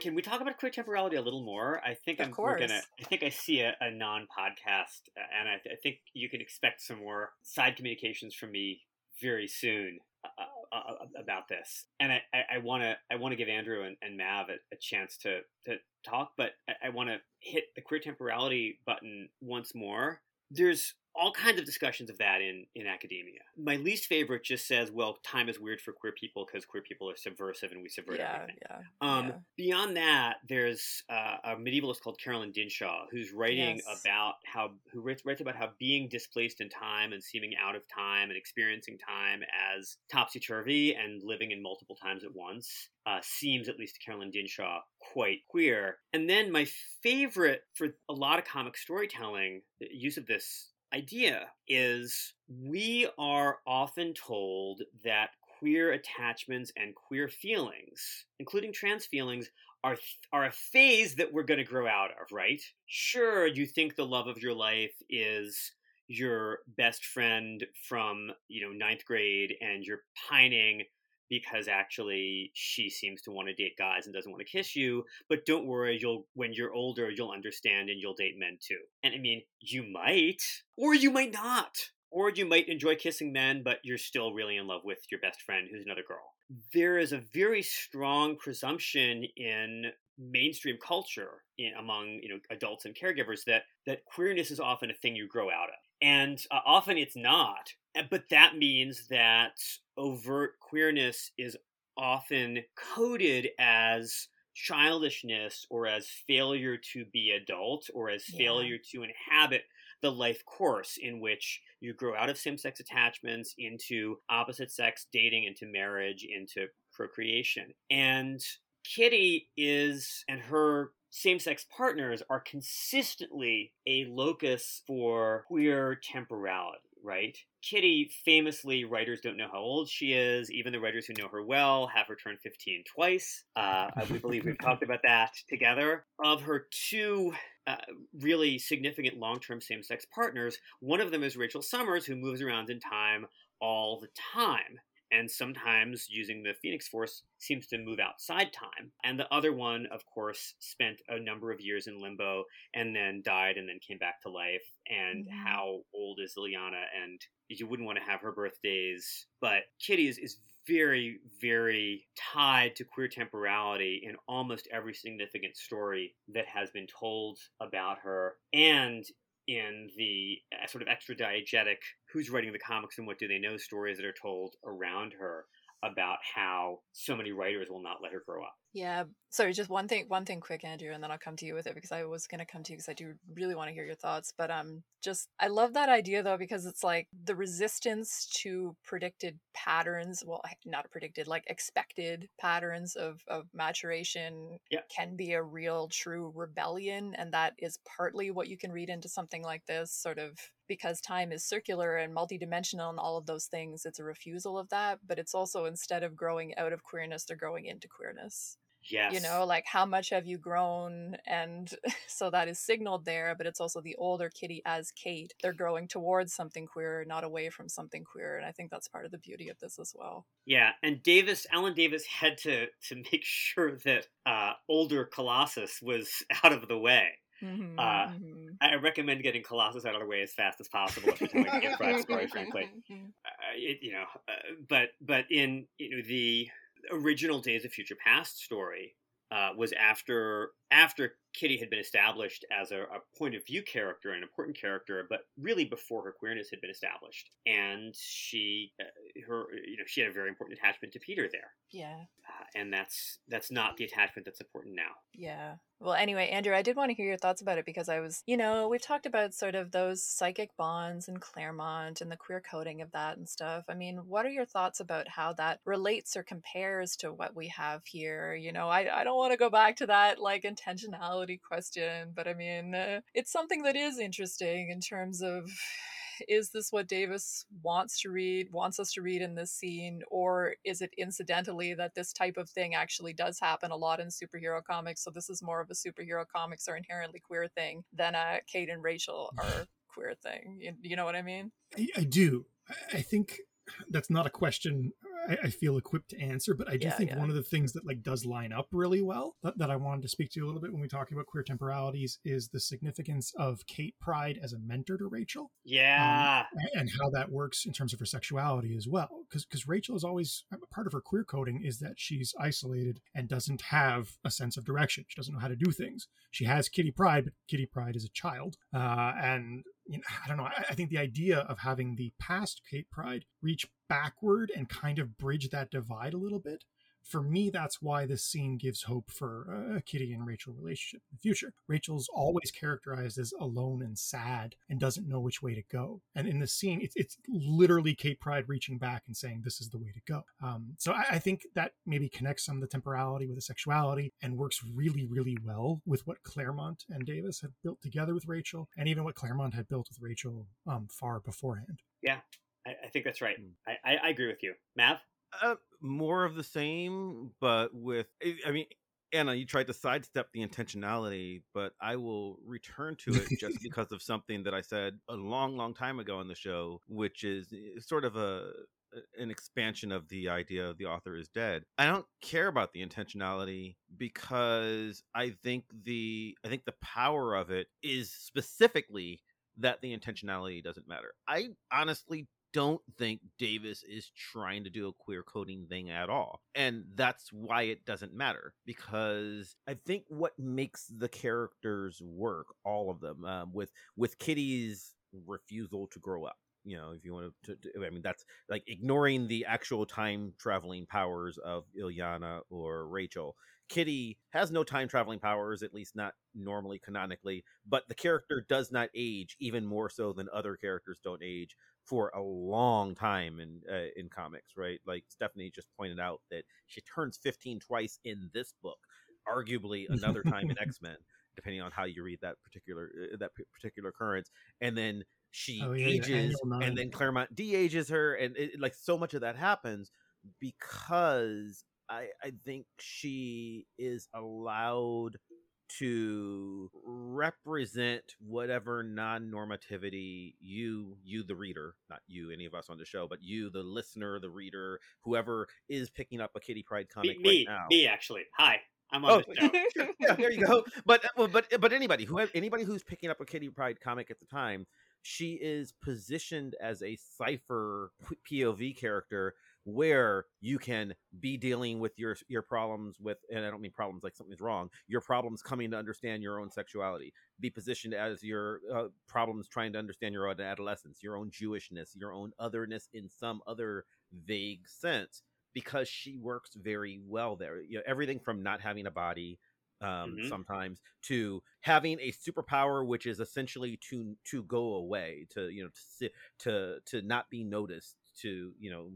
Can we talk about queer temporality a little more? I think Of I'm we're gonna. course. I think I see a, a non-podcast, uh, and I, I think you can expect some more side communications from me very soon uh, uh, uh, about this. And I, I want to I want to give Andrew and, and Mav a, a chance to to talk, but I, I want to hit the queer temporality button once more. There's all kinds of discussions of that in in academia. My least favorite just says, "Well, time is weird for queer people because queer people are subversive and we subvert yeah everything." yeah Um, yeah. Beyond that, there's uh, a medievalist called Carolyn Dinshaw who's writing Yes. about how who writes, writes about how being displaced in time and seeming out of time and experiencing time as topsy turvy and living in multiple times at once uh, seems, at least to Carolyn Dinshaw, quite queer. And then my favorite for a lot of comic storytelling the use of this idea is we are often told that queer attachments and queer feelings, including trans feelings, are are a phase that we're going to grow out of, right? Sure, you think the love of your life is your best friend from you know ninth grade, and you're pining because actually she seems to want to date guys and doesn't want to kiss you. But don't worry, you'll when you're older, you'll understand and you'll date men too. And I mean, you might, or you might not. Or you might enjoy kissing men, but you're still really in love with your best friend who's another girl. There is a very strong presumption in mainstream culture in, among you know adults and caregivers that that queerness is often a thing you grow out of, and uh, often it's not. Uh, But that means that overt queerness is often coded as childishness or as failure to be adult or as Yeah. failure to inhabit the life course in which you grow out of same sex attachments into opposite sex dating, into marriage, into procreation. And Kitty is, and her same sex partners are consistently a locus for queer temporality, right? Kitty, famously, writers don't know how old she is. Even the writers who know her well have her turn 15 twice. Uh, we believe we've talked about that together. Of her two uh, really significant long term same sex partners, one of them is Rachel Summers, who moves around in time all the time. And sometimes using the Phoenix Force seems to move outside time. And the other one, of course, spent a number of years in limbo and then died and then came back to life. And how old is Illyana? And you wouldn't want to have her birthdays. But Kitty is, is very, very tied to queer temporality in almost every significant story that has been told about her. And in the uh, sort of extra diegetic who's writing the comics and what do they know stories that are told around her about how so many writers will not let her grow up. Yeah. Sorry, just one thing one thing quick, Andrew, and then I'll come to you with it because I was gonna come to you because I do really want to hear your thoughts. But um just I love that idea though, because it's like the resistance to predicted patterns, well not predicted, like expected patterns of, of maturation Yeah. can be a real true rebellion. And that is partly what you can read into something like this, sort of because time is circular and multidimensional and all of those things, it's a refusal of that. But it's also instead of growing out of queerness, they're growing into queerness Yes. you know like how much have you grown and so that is signaled there but it's also the older kitty as kate they're growing towards something queer not away from something queer and i think that's part of the beauty of this as well Yeah, and Davis, Alan Davis had to to make sure that uh, older Colossus was out of the way. Mhm, Uh, mhm. I recommend getting Colossus out of the way as fast as possible if you're telling Kitty Pryde story, frankly. uh, it, you know, uh, but but in you know the original Days of Future Past story uh, was after after Kitty had been established as a, a point of view character, an important character, but really before her queerness had been established, and she uh, her you know she had a very important attachment to Peter there, yeah uh, and that's that's not the attachment that's important now. Yeah. Well, anyway, Andrew, I did want to hear your thoughts about it because I was, you know, we've talked about sort of those psychic bonds and Claremont and the queer coding of that and stuff. I mean, what are your thoughts about how that relates or compares to what we have here? You know, I, I don't want to go back to that like intentionality question, but I mean, uh, it's something that is interesting in terms of is this what Davis wants to read, wants us to read in this scene, or is it incidentally that this type of thing actually does happen a lot in superhero comics? So this is more of a superhero comics are inherently queer thing than a Kate and Rachel are queer thing. You, you know what I mean? I, I do. I- I think that's not a question I, I feel equipped to answer, but I do Yeah, think yeah. one of the things that like does line up really well that, that I wanted to speak to a little bit when we talk about queer temporalities is the significance of Kate Pryde as a mentor to Rachel Yeah, and how that works in terms of her sexuality as well. Because because Rachel is always part of her queer coding is that she's isolated and doesn't have a sense of direction. She doesn't know how to do things. She has Kitty Pryde, but Kitty Pryde is a child, uh, and you know, I don't know. I, I think the idea of having the past Kate Pryde reach backward and kind of bridge that divide a little bit. For me, that's why this scene gives hope for a Kitty and Rachel relationship in the future. Rachel's always characterized as alone and sad and doesn't know which way to go. And in the scene, it's, it's literally Kate Pryde reaching back and saying, This is the way to go. Um, so I, I think that maybe connects some of the temporality with the sexuality and works really, really well with what Claremont and Davis had built together with Rachel and even what Claremont had built with Rachel um, far beforehand. I, I think that's right. Hmm. I, I, I agree with you, Mav. Uh, more of the same, but with I- I mean, Anna, you tried to sidestep the intentionality, but I will return to it just because of something that I said a long, long time ago on the show, which is eh, sort of a an expansion of the idea of the author is dead. I don't care about the intentionality because I think the I think the power of it is specifically that the intentionality doesn't matter. I honestly don't think Davis is trying to do a queer coding thing at all. And that's why it doesn't matter because I think what makes the characters work, all of them, um, with with Kitty's refusal to grow up. You know, if you want to, to, I mean, that's like ignoring the actual time traveling powers of Illyana or Rachel. Kitty has no time traveling powers, at least not normally canonically, but the character does not age even more so than other characters don't age for a long time in uh, in comics, right? Like Stephanie just pointed out that she turns 15 twice in this book, arguably another time in X-Men depending on how you read that particular uh, that p- particular occurrence and then she Oh, yeah, ages and then Claremont de-ages her and it, like so much of that happens because I I think she is allowed to represent whatever non-normativity you you the reader not you any of us on the show but you the listener the reader whoever is picking up a kitty pryde comic me, right now me, actually. Hi, I'm on Oh, the show. yeah, there you go. Uh, but but but anybody who anybody who's picking up a Kitty Pryde comic at the time, she is positioned as a cipher POV character where you can be dealing with your your problems with and I don't mean problems like something's wrong, your problems coming to understand your own sexuality. Be positioned as your uh, problems trying to understand your own adolescence, your own Jewishness, your own otherness in some other vague sense because she works very well there. You know, everything from not having a body um Mhm. sometimes to having a superpower which is essentially to to go away to you know to to to not be noticed to you know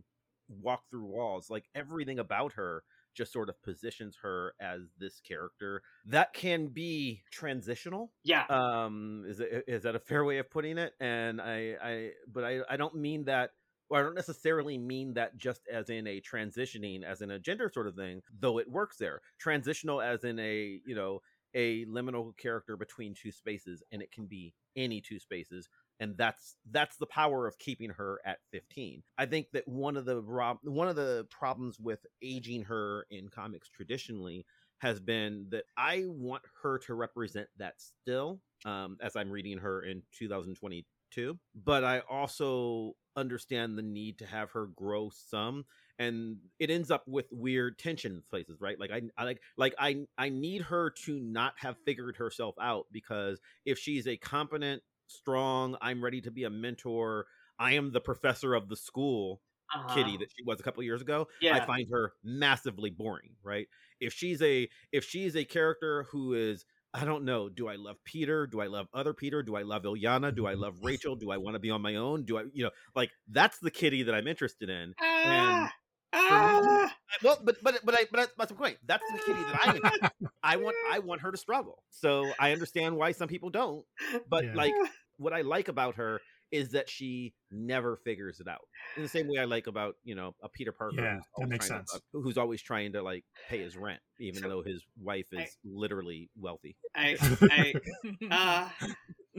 walk through walls like everything about her just sort of positions her as this character that can be transitional Yeah, um is it, is that a fair way of putting it and i i but i i don't mean that or I don't necessarily mean that just as in a transitioning, as in a gender sort of thing, though it works there. Transitional as in a, you know, a liminal character between two spaces, and it can be any two spaces. And that's that's the power of keeping her at 15. I think that one of the one of the problems with aging her in comics traditionally has been that I want her to represent that still, um, as I'm reading her in 2022. But I also understand the need to have her grow some, and it ends up with weird tension places, right? Like I, I like like I I need her to not have figured herself out because if she's a competent, strong, I'm ready to be a mentor. I am the professor of the school kitty uh-huh. that she was a couple years ago i find her massively boring right? If she's a if she's a character who is i don't know do i love peter? Do i love other peter? Do i love illyana? Do i love rachel? Do i want to be on my own? Do i you know like that's the kitty that i'm interested in. And Ah, ah. Well but but but i but that's, that's the point that's the kitty that i'm in. i want i want her to struggle so i understand why some people don't but Yeah. like what i like about her is that she never figures it out in the same way I like about you know a Peter Parker Yeah, who's that always makes trying to- sense. uh, who's always trying to like pay his rent even So- though his wife is I- literally wealthy. I, I,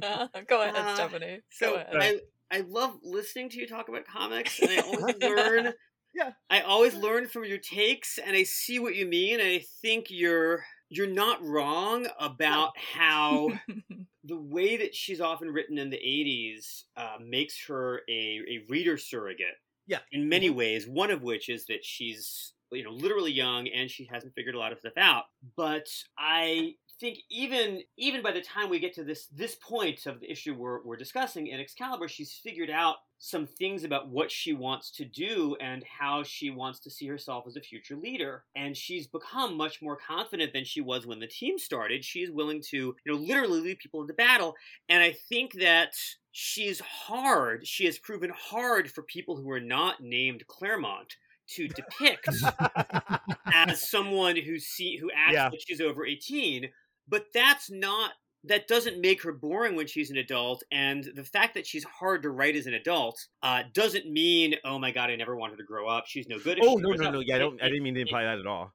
uh, Go ahead, uh, Stephanie. so Go ahead. I, I love listening to you talk about comics, and I always learn. Yeah. I always learn from your takes, and I see what you mean, and I think you're you're not wrong about how the way that she's often written in the 80s uh, makes her a, a reader surrogate Yeah. in many ways one of which is that she's you know literally young and she hasn't figured a lot of stuff out but i think even even by the time we get to this this point of the issue we're, we're discussing in excalibur she's figured out some things about what she wants to do and how she wants to see herself as a future leader. And she's become much more confident than she was when the team started. She's willing to you know literally lead people into battle. And i think that she's hard. She has proven hard for people who are not named claremont to depict as someone who see who acts Yeah. like she's over 18 but that's not that doesn't make her boring when she's an adult and the fact that she's hard to write as an adult uh, doesn't mean oh my god i never want her to grow up she's no good Oh no no up." no yeah I don't I didn't mean to it- imply that at all.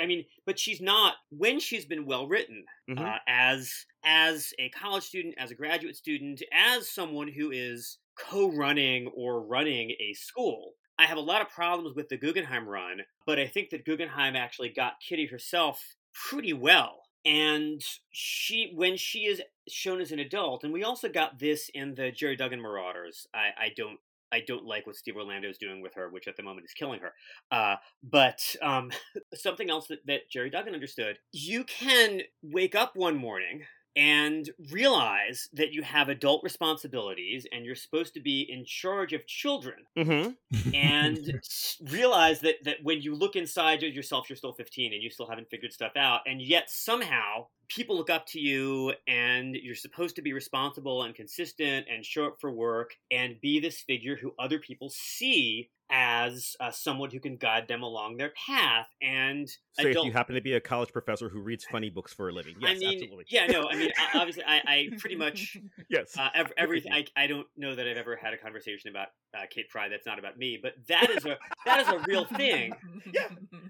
I mean, but she's not when she's been well written Mhm. uh, as as a college student, as a graduate student, as someone who is co-running or running a school. I have a lot of problems with the Guggenheim run, but I think that Guggenheim actually got Kitty herself pretty well. And she, when she is shown as an adult, and we also got this in the Gerry Duggan Marauders. I, I don't I don't like what Steve Orlando is doing with her, which at the moment is killing her. Uh, but um, something else that, that Gerry Duggan understood: you can wake up one morning and realize that you have adult responsibilities and you're supposed to be in charge of children Mm-hmm. and realize that that when you look inside yourself you're still 15 and you still haven't figured stuff out and yet somehow people look up to you and you're supposed to be responsible and consistent and show up for work and be this figure who other people see as uh, someone who can guide them along their path and Say if you happen to be a college professor who reads funny books for a living. Yes, I mean, absolutely. yeah, no, I mean, obviously, I, I pretty much Yes. uh, ev- everything. I, I don't know that I've ever had a conversation about uh, Kate Pryde that's not about me, but that is a that is a real thing. Yeah,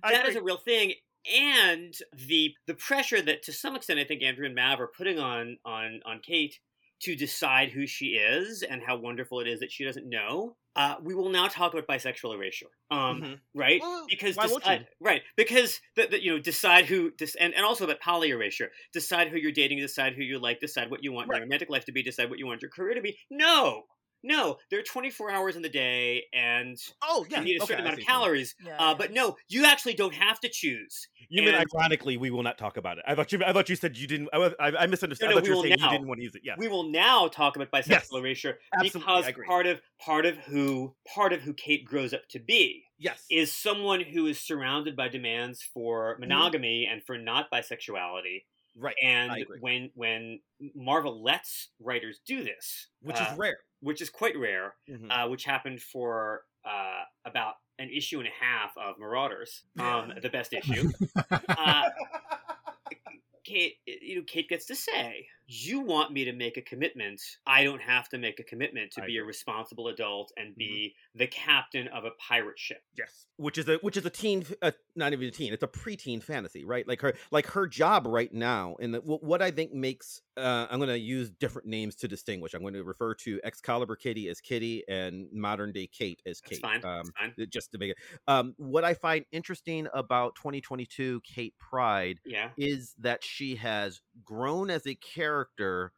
That is a real thing, and the the pressure that to some extent I think Andrew and Mav are putting on on on Kate to decide who she is and how wonderful it is that she doesn't know. Uh, we will now talk about bisexual erasure, um, Mhm. right? Well, because why won't decide, you? right because the, the, you know decide who dis- and, and also about poly erasure decide who you're dating decide who you like decide what you want Right. your romantic life to be decide what you want your career to be no no there are 24 hours in the day and Oh, yeah. you need a okay, certain I amount of what you mean. calories Yeah, uh, yeah. but no you actually don't have to choose You mean ironically, we will not talk about it. I thought you. I thought you said you didn't. I, I, I misunderstood. No, no, I thought we you were will saying now. you didn't want to use it. Yes. we will now talk about bisexual Yes. erasure because part of part of who part of who Kate grows up to be yes. is someone who is surrounded by demands for monogamy and for not bisexuality right. and when when Marvel lets writers do this, Which uh, is rare. Which is quite rare, Mhm. uh, which happened for uh, about an issue and a half of Marauders, um, the best issue. Uh, Kate, you know, Kate gets to say, "You want me to make a commitment. I don't have to make a commitment to I be a responsible adult and be the captain of a pirate ship." Yes, which is a which is a teen, uh, not even a teen. It's a preteen fantasy, right? Like her, like her job right now, and what I think makes. Uh, I'm going to use different names to distinguish. I'm going to refer to Excalibur Kitty as Kitty and modern day Kate as That's Kate. fine. Um, That's fine. just to make it. Um, what I find interesting about 2022 Kate Pryde Yeah. is that she has grown as a character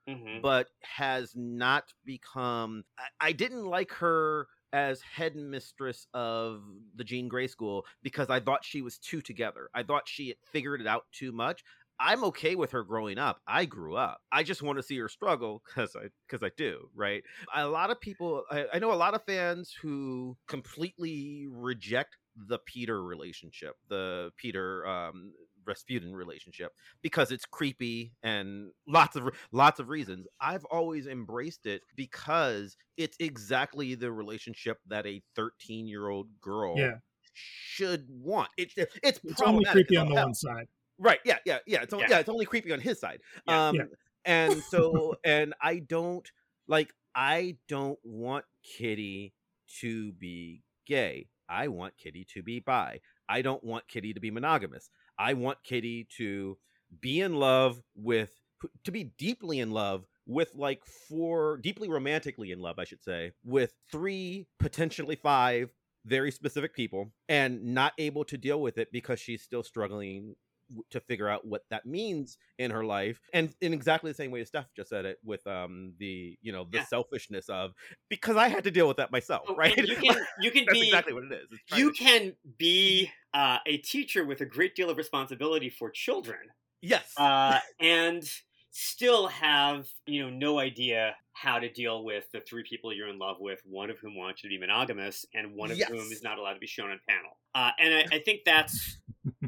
hmm but has not become I, I didn't like her as headmistress of the Jean Grey school because I thought she was too together. I thought she had figured it out too much. I'm okay with her growing up. I grew up. I just want to see her struggle because I because I do, right? A lot of people I, I know a lot of fans who completely reject the Peter relationship, the Peter um Rasputin relationship because it's creepy and lots of lots of reasons. I've always embraced it because it's exactly the relationship that a 13 year old girl Yeah. should want. It, it's It's only creepy on the hell. one side. Right. Yeah. Yeah. Yeah. It's only, Yeah. yeah. It's only creepy on his side. Yeah. Um, Yeah. and so, and I don't like, I don't want Kitty to be gay. I want Kitty to be bi. I don't want Kitty to be monogamous. I want Kitty to be in love with, to be deeply in love with like four, deeply romantically in love, I should say, with three, potentially five very specific people and not able to deal with it because she's still struggling to figure out what that means in her life and in exactly the same way as steph just said it with um the you know the Yeah. selfishness of because i had to deal with that myself Oh, right? you can you can that's be exactly what it is you to- can be uh, a teacher with a great deal of responsibility for children yes. uh, and still have you know no idea how to deal with the three people you're in love with one of whom wants you to be monogamous and one of whom is not allowed to be shown on panel. Uh, and I, I think that's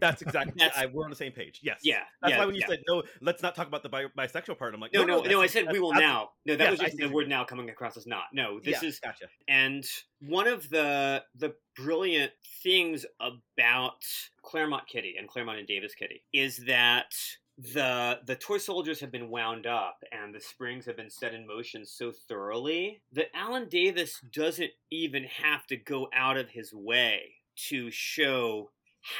that's exactly That's- I, we're on the same page. Yes. Yeah that's yeah, why when you yeah. said no let's not talk about the bi- bisexual part i'm like no no no, that's- i said we will now. No that Yes, was just the word now coming across as not. No this yeah, is gotcha. And one of the the brilliant things about Claremont Kitty and Claremont and Davis Kitty is that the the toy soldiers have been wound up and the springs have been set in motion so thoroughly that Alan Davis doesn't even have to go out of his way to show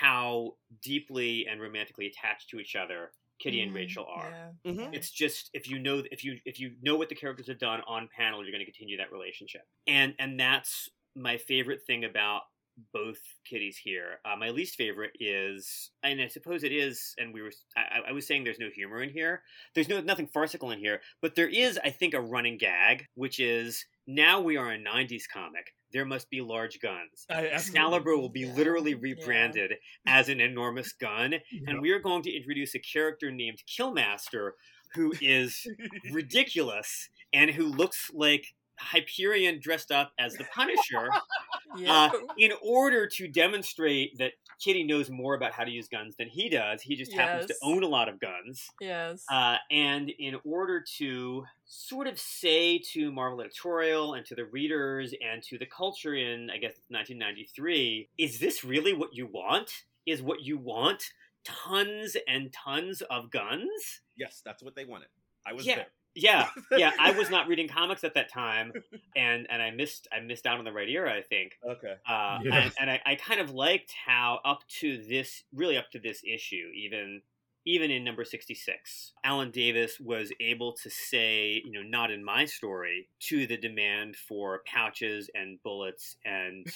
how deeply and romantically attached to each other Kitty and Mm, Rachel are. yeah. Mhm. It's just if you know if you if you know what the characters have done on panel, you're going to continue that relationship, and and that's my favorite thing about both kitties here. Uh, my least favorite is, and I suppose it is, and we were I, I was saying there's no humor in here. There's no nothing farcical in here, but there is, I think, a running gag, which is now we are a '90s comic. There must be large guns. Uh, I- Excalibur will be Yeah. literally Yeah. rebranded as an enormous gun, Yeah. and we are going to introduce a character named Killmaster, who is ridiculous and who looks like Hyperion dressed up as the Punisher. Yeah. Uh, in order to demonstrate that Kitty knows more about how to use guns than he does, he just happens to own a lot of guns. yes. Uh, and in order to sort of say to Marvel Editorial and to the readers and to the culture in, I guess, 1993, is this really what you want? Is what you want tons and tons of guns? Yes, that's what they wanted. I was Yeah. there. Yeah, yeah. I was not reading comics at that time, and and I missed I missed out on the right era. I think. Okay. Uh, Yeah. and, and I, I kind of liked how up to this really up to this issue even even in number 66 alan davis was able to say you know not in my story to the demand for pouches and bullets and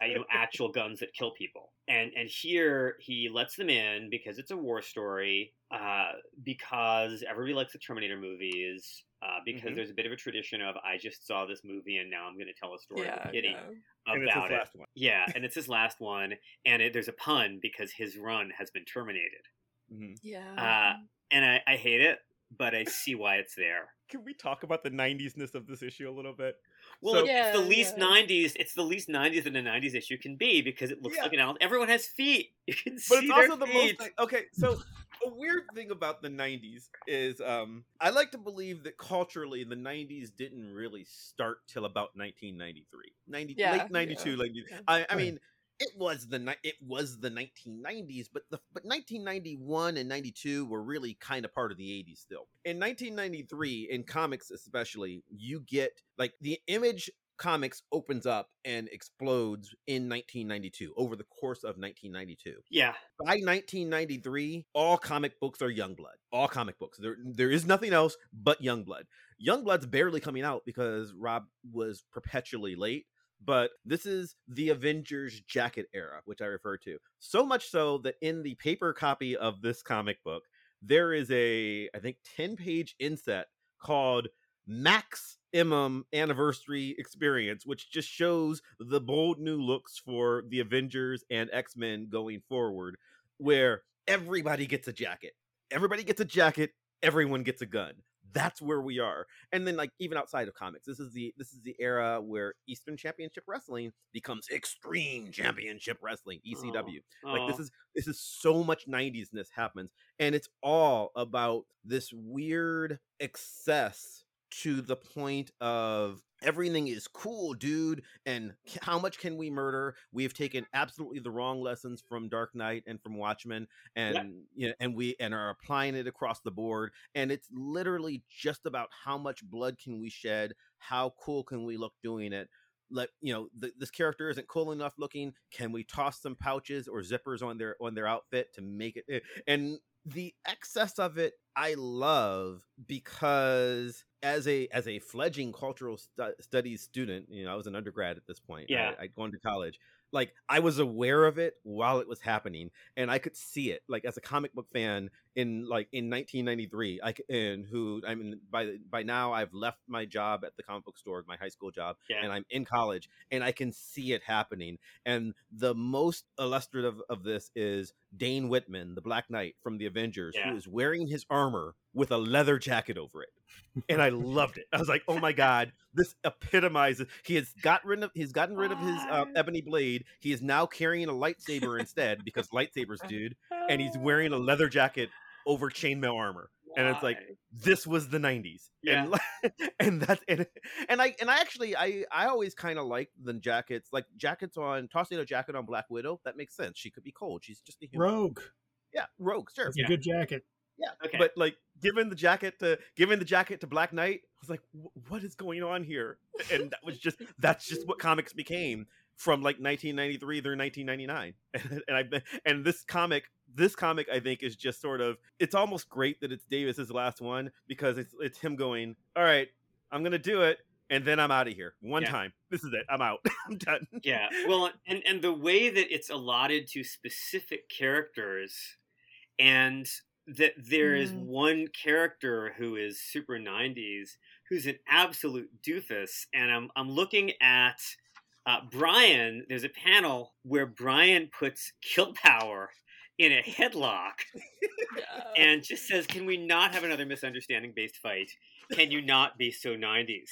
you know actual guns that kill people and and here he lets them in because it's a war story uh, because everybody likes the terminator movies uh, because Mhm. there's a bit of a tradition of I just saw this movie and now I'm going to tell a story yeah. with Kitty yeah. And it's his about it. last one. Yeah, and it's his last one, and it, there's a pun because his run has been terminated, Mhm. Yeah. Uh, and I, I hate it, but I see why it's there. Can we talk about the 90s-ness of this issue a little bit? Well, So- it's the least yeah. '90s. It's the least '90s that a '90s issue can be because it looks Yeah. like an album. Everyone has feet. You can see but see it's their also the feet. most okay so a weird thing about the 90s is um i like to believe that culturally the 90s didn't really start till about 1993 90 Yeah, late 92 yeah. like Yeah. i i Right. mean it was the ni- it was the 1990s but the but 1991 and 92 were really kind of part of the 80s still in 1993 in comics especially you get like the image comics opens up and explodes in 1992 over the course of 1992 Yeah, by 1993, all comic books are Youngblood. All comic books. There, there is nothing else but Youngblood. Youngblood's barely coming out because Rob was perpetually late. But this is the Avengers jacket era, which I refer to. So much so that in the paper copy of this comic book, there is a, I think, 10 page inset called Max Imam Anniversary Experience, which just shows the bold new looks for the Avengers and X Men going forward, where everybody gets a jacket. Everybody gets a jacket, everyone gets a gun. That's where we are. And then like even outside of comics, this is the this is the era where Eastern Championship Wrestling becomes Extreme Championship Wrestling, oh, ECW like this Oh. is this is so much 90s-ness happens and it's all about this weird excess to the point of everything is cool dude and how much can we murder? We've taken absolutely the wrong lessons from dark knight and from watchmen and you know, and we and are applying it across the board and it's literally just about how much blood can we shed how cool can we look doing it? Let you know th- this character isn't cool enough looking can we toss some pouches or zippers on their on their outfit to make it eh, and the excess of it i love because as a as a fledgling cultural stu- studies student you know i was an undergrad at this point Yeah. I, i'd gone to college like i was aware of it while it was happening and i could see it like as a comic book fan in like in 1993 i and who i mean by by now i've left my job at the comic book store my high school job Yeah. and i'm in college and i can see it happening and the most illustrative of this is dane whitman the black knight from the avengers Yeah. who is wearing his armor with a leather jacket over it and i loved it i was like oh my god this epitomizes he has got rid of he's gotten rid of his uh, ebony blade he is now carrying a lightsaber instead because lightsabers dude and he's wearing a leather jacket over chainmail armor and it's like this was the 90s and like- and that's and, and i and i actually i i always kind of like the jackets like jackets on tossing a jacket on black widow that makes sense she could be cold she's just a human Rogue. yeah rogue sure It's Yeah. a good jacket. yeah Okay. but like giving the jacket to giving the jacket to black knight i was like what is going on here and that was just that's just what comics became from like 1993 through 1999 and i and this comic this comic i think is just sort of it's almost great that it's davis's last one because it's it's him going all right i'm gonna do it and then i'm out of here. One Yeah. time. This is it. I'm out. I'm done. Yeah. Well and and the way that it's allotted to specific characters and that there is Mm. one character who is super 90s who's an absolute doofus and i'm i'm looking at uh, Brian, there's a panel where Brian puts Kill Power in a headlock and just says, "Can we not have another misunderstanding-based fight? Can you not be so '90s?"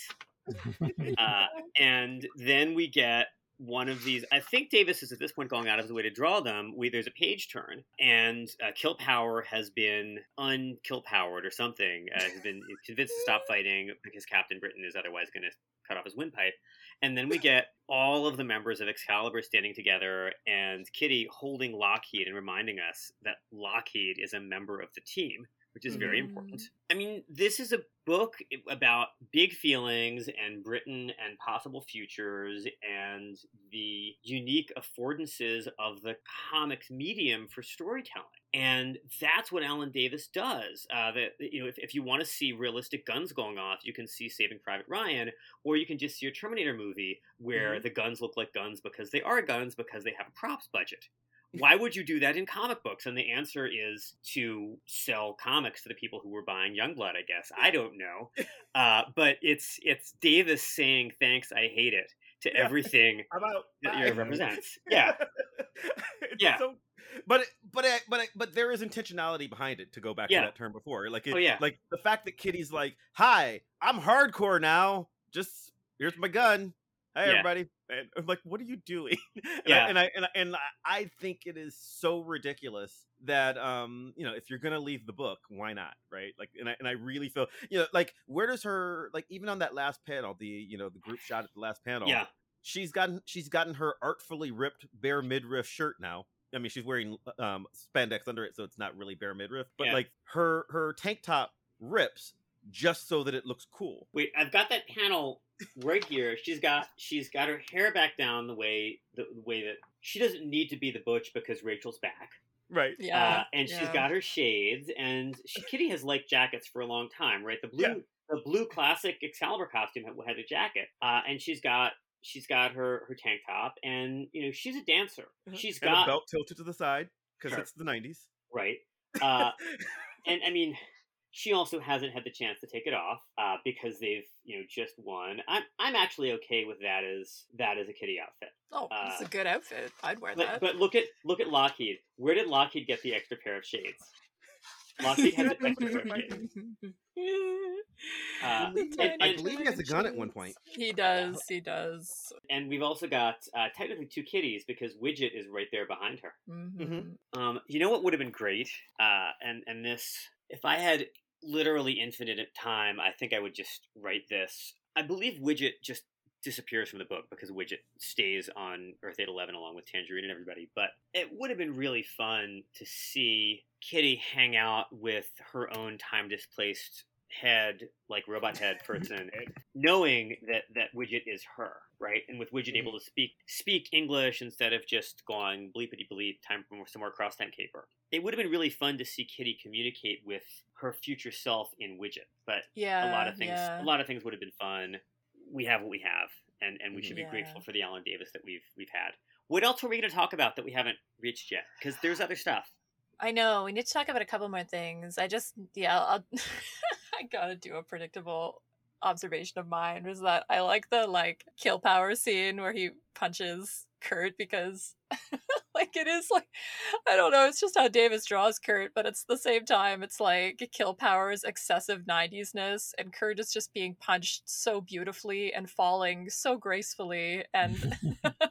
Uh, and then we get one of these. I think Davis is at this point going out of his way to draw them. We there's a page turn, and uh, Kill Power has been unkill powered or something. Uh, has been convinced to stop fighting because Captain Britain is otherwise going to cut off his windpipe. And then we get all of the members of Excalibur standing together, and Kitty holding Lockheed and reminding us that Lockheed is a member of the team, which is very important. I mean, this is a book about big feelings and Britain and possible futures and the unique affordances of the comics medium for storytelling. And that's what Alan Davis does. Uh, that you know, if, if you want to see realistic guns going off, you can see Saving Private Ryan, or you can just see a Terminator movie where the guns look like guns because they are guns because they have a props budget. Why would you do that in comic books? And the answer is to sell comics to the people who were buying Youngblood. I guess I don't know, uh, but it's it's Davis saying thanks, I hate it to Yeah. everything about that year represents. Yeah, Yeah. so- but but but but there is intentionality behind it. To go back Yeah. to that term before, like it, Oh, yeah. like the fact that Kitty's like, "Hi, I'm hardcore now. Just here's my gun. Hey, Yeah. everybody." And I'm like, "What are you doing?" and Yeah. I, and I and I, and I- I think it is so ridiculous that um you know if you're gonna leave the book, why not, right? Like, and I and I really feel you know like where does her like even on that last panel, the you know the group shot at the last panel, yeah, she's gotten she's gotten her artfully ripped bare midriff shirt now. I mean, she's wearing um spandex under it, so it's not really bare midriff. But Yeah. like her her tank top rips just so that it looks cool. Wait, I've got that panel right here. She's got she's got her hair back down the way the, the way that she doesn't need to be the butch because Rachel's back. Right. yeah. uh, and she's got her shades, and she, Kitty has liked jackets for a long time, right? The blue, Yeah. the blue classic Excalibur costume had, had a jacket, uh, and she's got she's got her her tank top, and you know she's a dancer. She's And got a belt tilted to the side because Sure. it's the nineties. right, uh, and I mean. She also hasn't had the chance to take it off uh, because they've, you know, just won. I'm, I'm actually okay with that as that as a kitty outfit. Oh, it's uh, a good outfit. I'd wear But, that. but look at look at Lockheed. Where did Lockheed get the extra pair of shades? Lockheed has an extra pair of shades. Uh, The and- I believe he has a gun at one point. He does. He does. And we've also got uh, technically two kitties because Widget is right there behind her. Mhm. Um, you know what would have been great? Uh, and and this, if I had literally infinite time, I think I would just write this. I believe Widget just disappears from the book because Widget stays on Earth 811 along with Tangerine and everybody. But it would have been really fun to see Kitty hang out with her own time displaced head, like robot head person, knowing that that Widget is her, right? And with Widget mm-hmm. able to speak speak English instead of just going bleepity bleep, time for some more cross time caper. It would have been really fun to see Kitty communicate with her future self in Widget, but Yeah. a lot of things yeah. a lot of things would have been fun. We have what we have, and and we mm-hmm. should be Yeah. grateful for the Alan Davis that we've we've had. What else are we going to talk about that we haven't reached yet? Because there's other stuff. I know. We need to talk about a couple more things. I just, yeah, I'll, I gotta do a predictable observation of mine was that I like the like Killpower scene where he punches Kurt because like it is like I don't know, it's just how Davis draws Kurt, but it's the same time it's like Killpower's excessive 90s-ness and Kurt is just being punched so beautifully and falling so gracefully and and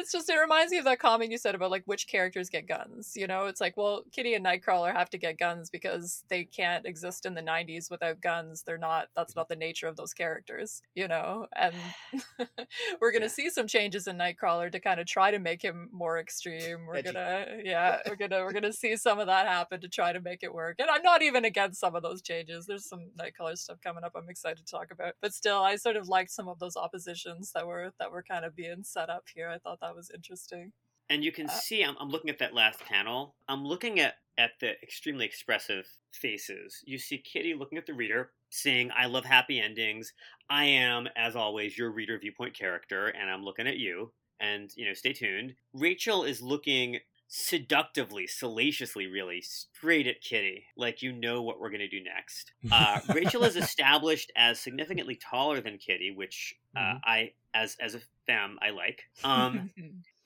it's just it reminds me of that comment you said about like which characters get guns you know? It's like well kitty and nightcrawler have to get guns because they can't exist in the 90s without guns. They're not that's not the nature of those characters you know? And we're gonna Yeah. see some changes in nightcrawler to kind of try to make him more extreme. We're Edgy. gonna yeah we're gonna we're gonna see some of that happen to try to make it work. And i'm not even against some of those changes. There's some nightcrawler stuff coming up i'm excited to talk about. But still i sort of liked some of those oppositions that were that were kind of being set up here. I thought that was interesting And you can Uh, see, I'm, I'm looking at that last panel. I'm looking at, at the extremely expressive faces. You see Kitty looking at the reader, saying, I love happy endings. I am, as always, your reader viewpoint character, and I'm looking at you. And, you know, stay tuned. Rachel is looking seductively, salaciously, really straight at Kitty, like you know what we're going to do next. Uh, Rachel is established as significantly taller than Kitty, which uh, Mhm. I, as as a femme, I like. Um,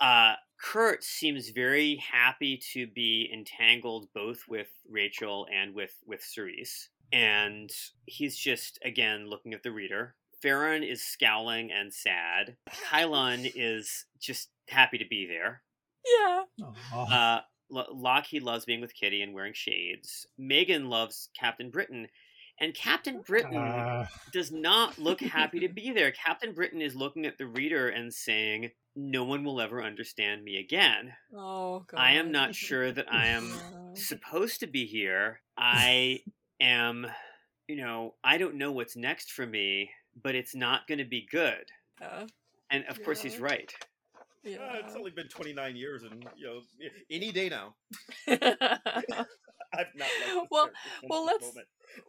uh, Kurt seems very happy to be entangled both with Rachel and with with Cerise, and he's just again looking at the reader. Feron is scowling and sad. Kylun is just happy to be there. Yeah. Aw. Uh, L- Lockheed loves being with Kitty and wearing shades. Meggan loves Captain Britain, and Captain Britain Uh, does not look happy to be there. Captain Britain is looking at the reader and saying, "No one will ever understand me again. Oh god. I am not sure that I am supposed to be here. I am, you know, I don't know what's next for me, but it's not going to be good." Yeah. And of course, he's right. Yeah. Uh, it's only been 29 years, and you know, any day now. I've not Well- well, let's-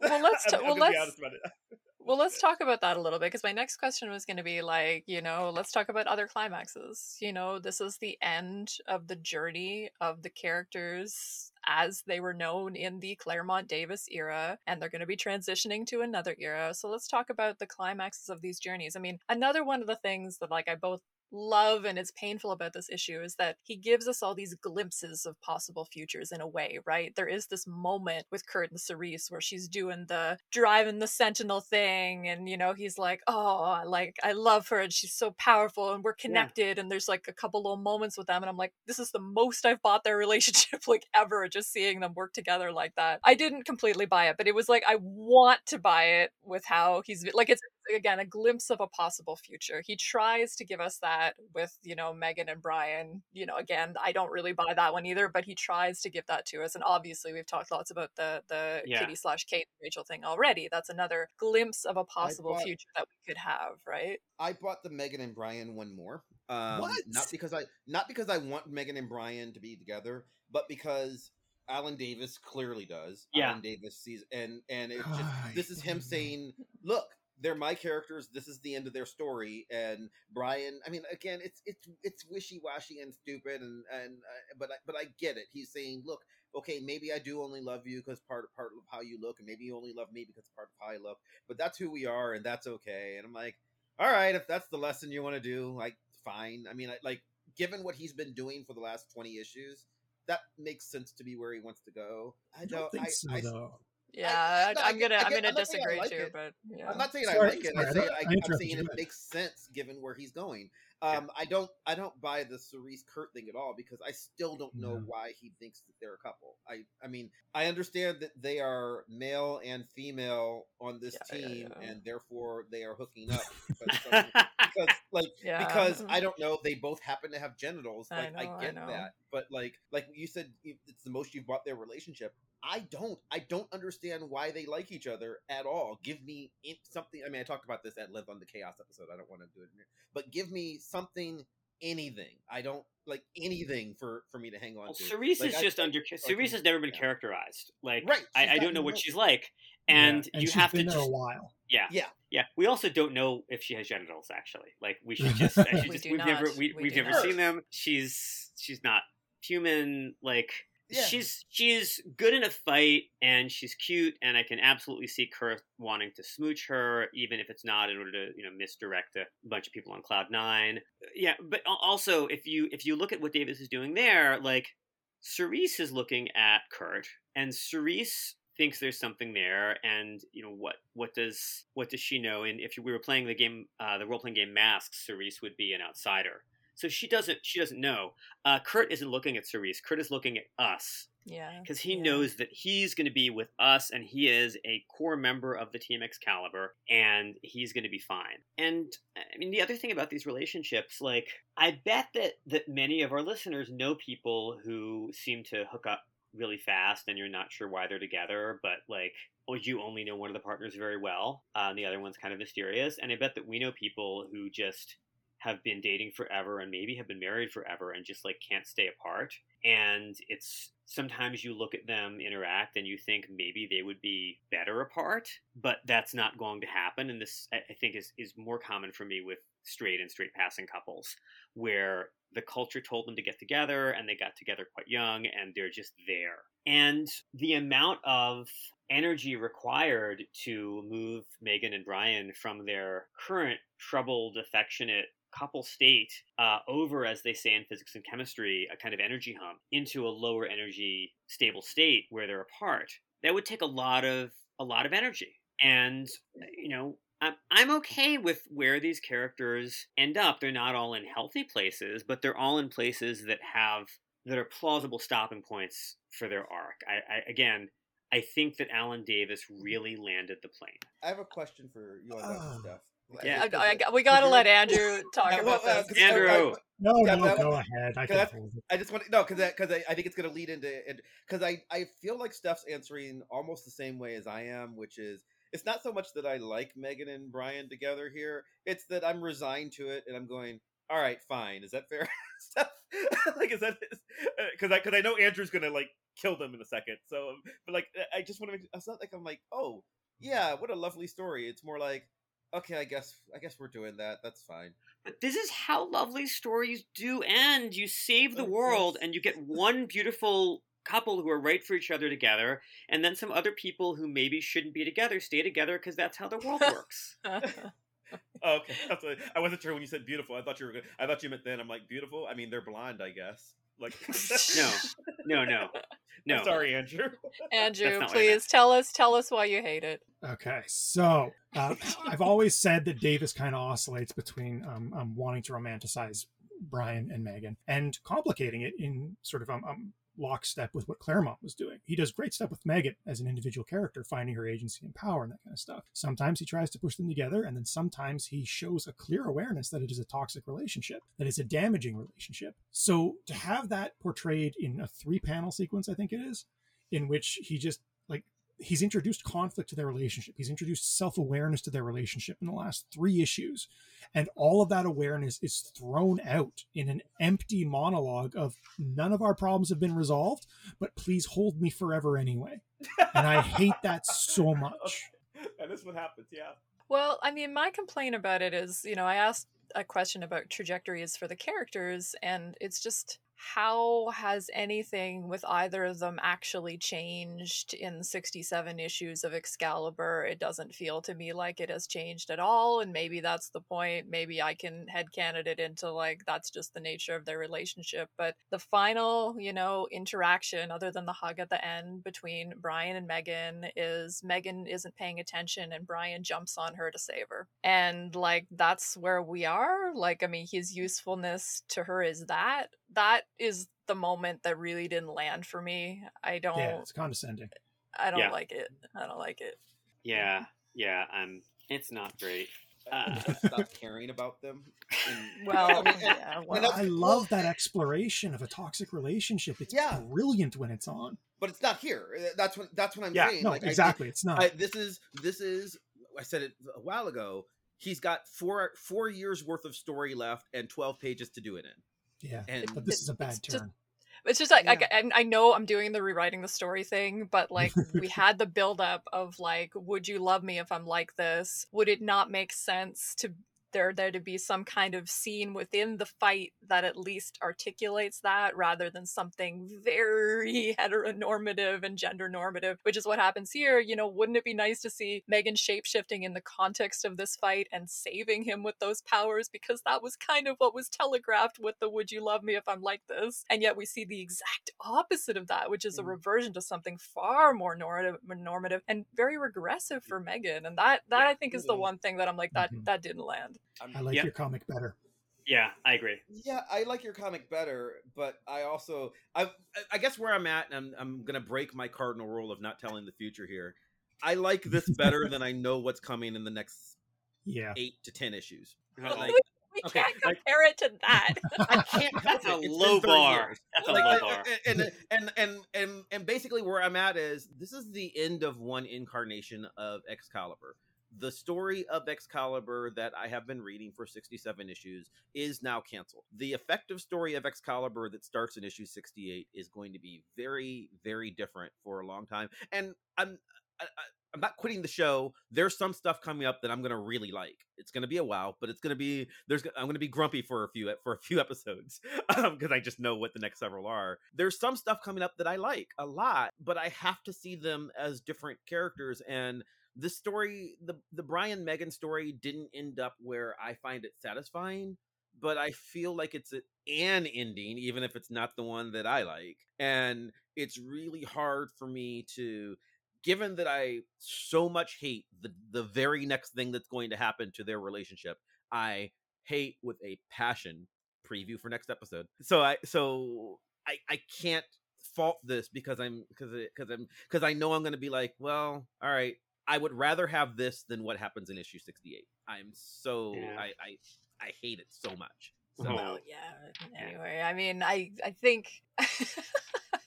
well, let's I'm, ta- I'm well, let's- honest about it. well, let's talk about that a little bit because my next question was going to be like, you know, let's talk about other climaxes. You know, this is the end of the journey of the characters as they were known in the Claremont Davis era, and they're going to be transitioning to another era. So let's talk about the climaxes of these journeys. I mean, another one of the things that like I both love and it's painful about this issue is that he gives us all these glimpses of possible futures in a way, right? There is this moment with Kurt and Cerise where she's doing the driving the sentinel thing and you know he's like, "Oh, I like I love her and she's so powerful and we're connected." And there's like a couple little moments with them and I'm like, "This is the most I've bought their relationship like ever just seeing them work together like that." I didn't completely buy it, but it was like I want to buy it with how he's like it's again a glimpse of a possible future. He tries to give us that with, you know, Meggan and Brian. You know, again, I don't really buy that one either, but he tries to give that to us. And obviously we've talked lots about the the Yeah. Kitty slash Kate Rachel thing already. That's another glimpse of a possible bought- future that we could have, right? I bought the Meggan and Brian one more. Um, What? Not because I not because I want Meggan and Brian to be together, but because Alan Davis clearly does. Yeah. Alan Davis sees and and it's just this is him saying, "Look, they're my characters. This is the end of their story." And Brian, I mean, again, it's it's it's wishy washy and stupid, and and uh, but I, but I get it. He's saying, "Look, okay, maybe I do only love you because part part of how you look, and maybe you only love me because part of how I look. But that's who we are, and that's okay." And I'm like, "All right, if that's the lesson you want to do, like, fine." I mean, I, like, given what he's been doing for the last twenty issues, that makes sense to be where he wants to go. I don't think I, so, I, though. Yeah, no, I, I am get- gonna I I'm gonna I'm not saying I disagree like too, it. but yeah. I'm not saying Sorry, I like it. sorry, I I say don't- I, I I'm interrupted saying it makes sense given where he's going. Um, I don't I don't buy the Cerise Kurt thing at all because I still don't know Yeah. why he thinks that they're a couple. I I mean I understand that they are male and female on this Yeah, yeah, team yeah. and therefore they are hooking up. But it doesn't- because like Yeah. because I don't know they both happen to have genitals. I Like I, know, I get know. that, but like like you said, it's the most you've bought their relationship. I don't. I don't understand why they like each other at all. Give me in- something. I mean, I talked about this at length on the Chaos episode. I don't want to do it here, but give me something, anything. I don't like anything for for me to hang on Well, to. Cerise Like, is I- just under. Cerise has never been yeah. characterized. Like, Right, I, I don't know what no- she's like, Yeah, and, you she's have to been there just a while. yeah, Yeah. yeah. We also don't know if she has genitals. Actually, like we should just. We just do we've never we, We we've never not. seen them. She's she's not human. Like She's she's good in a fight and she's cute and I can absolutely see Kurt wanting to smooch her even if it's not in order to you know misdirect a bunch of people on cloud nine. Yeah, but also if you if you look at what Davis is doing there, like Cerise is looking at Kurt and Cerise thinks there's something there and you know what what does what does she know? And if we were playing the game uh, the role playing game masks Cerise would be an outsider so she doesn't she doesn't know uh, Kurt isn't looking at Cerise Kurt is looking at us Yeah. because he yeah. knows that he's going to be with us and he is a core member of the team excalibur and he's going to be fine and i mean the other thing about these relationships like i bet that that many of our listeners know people who seem to hook up really fast and you're not sure why they're together but like or you only know one of the partners very well uh, and the other one's kind of mysterious and i bet that we know people who just have been dating forever and maybe have been married forever and just like can't stay apart and it's sometimes you look at them interact and you think maybe they would be better apart but that's not going to happen and this i think is, is more common for me with straight and straight passing couples where the culture told them to get together and they got together quite young and they're just there. And the amount of energy required to move Meggan and Brian from their current troubled, affectionate couple state uh, over, as they say in physics and chemistry, a kind of energy hump into a lower energy stable state where they're apart. That would take a lot of a lot of energy, and you know. I'm, I'm okay with where these characters end up. They're not all in healthy places, but they're all in places that have that are plausible stopping points for their arc. I, I again, I think that Alan Davis really landed the plane. I have a question for you on that Oh. stuff. Yeah. I, I, we got to let Andrew talk Yeah, well, about uh, this. 'cause I- Andrew. I- No, Yeah, no, but- go ahead. I Can can I- I just want to no because because I, I think it's going to lead into because I I feel like Steph's answering almost the same way as I am, which is it's not so much that I like Meggan and Brian together here; it's that I'm resigned to it, and I'm going, all right, fine. Is that fair, Steph? like, is that because I because I know Andrew's going to like kill them in a second. So, but like, I just want to make it's not like I'm like, oh yeah, what a lovely story. It's more like. Okay, I guess I guess we're doing that. That's fine. But this is how lovely stories do end. You save the world and you get one beautiful couple who are right for each other together, and then some other people who maybe shouldn't be together stay together because that's how the world works. Oh, okay, what, I wasn't sure when you said beautiful. I thought you were. Gonna, I thought you meant then. I'm like beautiful. I mean, they're blonde, I guess. Like No, no, no, no. Sorry, Andrew. Andrew, not what I please tell us tell us why you hate it. Okay, so uh, I've always said that Davis kind of oscillates between um, um, wanting to romanticize Brian and Meggan and complicating it in sort of um, um, lockstep with what Claremont was doing. He does great stuff with Meggan as an individual character, finding her agency and power and that kind of stuff. Sometimes he tries to push them together, and then sometimes he shows a clear awareness that it is a toxic relationship, that it's a damaging relationship. So to have that portrayed in a three panel sequence, I think it is, in which he just he's introduced conflict to their relationship. He's introduced self awareness to their relationship in the last three issues. And all of that awareness is thrown out in an empty monologue of none of our problems have been resolved, but please hold me forever anyway. And I hate that so much. and this what happens. Yeah. Well, I mean, my complaint about it is, you know, I asked a question about trajectories for the characters, and it's just how has anything with either of them actually changed in 67 issues of Excalibur? It doesn't feel to me like it has changed at all, and maybe that's the point. Maybe I can headcanon it into like that's just the nature of their relationship. But the final, you know, interaction, other than the hug at the end between Brian and Meggan, is Meggan isn't paying attention and Brian jumps on her to save her. And like that's where we are. Like, I mean, his usefulness to her is that. That is the moment that really didn't land for me. I don't Yeah, it's condescending. I don't Yeah. like it. I don't like it. Yeah, yeah. I'm. it's not great. Uh, Stop caring about them. And- Well, I mean, yeah, well, I love that exploration of a toxic relationship. It's Yeah. brilliant when it's on. but it's not here. Uh, That's what that's what I'm Yeah, saying. no, Like, I- exactly. It's not. I, this is this is I said it a while ago. He's got four four years worth of story left and twelve pages to do it in. Yeah, And but this is a bad it's just- turn. It's just like Yeah. I, I I know I'm doing the rewriting the story thing, but like we had the buildup of like, would you love me if I'm like this? Would it not make sense to there there to be some kind of scene within the fight that at least articulates that rather than something very heteronormative and gender normative, which is what happens here. You know, wouldn't it be nice to see Meggan shapeshifting in the context of this fight and saving him with those powers? Because that was kind of what was telegraphed with the would you love me if I'm like this? And yet we see the exact opposite of that, which is a Mhm. reversion to something far more normative, normative and very regressive for Meggan. And that that. I think is the one thing that I'm like, that Mhm. that didn't land. I like Yeah. your comic better. yeah, I agree. Yeah, I like your comic better, but I also I I guess where I'm at, and I'm I'm gonna break my cardinal rule of not telling the future here. I like this better than I know what's coming in the next Yeah. eight to ten issues. Uh-oh. Like, We Okay, can't like- compare it to that. I can't. That's a it. Low bar. years. That's a low I- bar. And, and and and and basically where I'm at is this is the end of one incarnation of Excalibur. The story of Excalibur that I have been reading for 67 issues is now canceled. The effective story of Excalibur that starts in issue 68 is going to be very, very different for a long time. And I'm, I, I, I'm not quitting the show. There's some stuff coming up that I'm gonna really like. It's gonna be a while, but it's gonna be there's I'm gonna be grumpy for a few for a few episodes um, because I just know what the next several are. There's some stuff coming up that I like a lot, but I have to see them as different characters and the story the the Brian Meggan story didn't end up where I find it satisfying but I feel like it's an ending, even if it's not the one that I like. And it's really hard for me to, given that I so much hate the the very next thing that's going to happen to their relationship. I hate with a passion. Preview for next episode. So I so I I can't fault this because I'm because because I'm because I know I'm going to be like, well, all right. I would rather have this than what happens in issue 68. I'm so Yeah. I I I hate it so much. Oh, so Oh. Well, yeah. Yeah. Anyway, I mean, I I think I can't-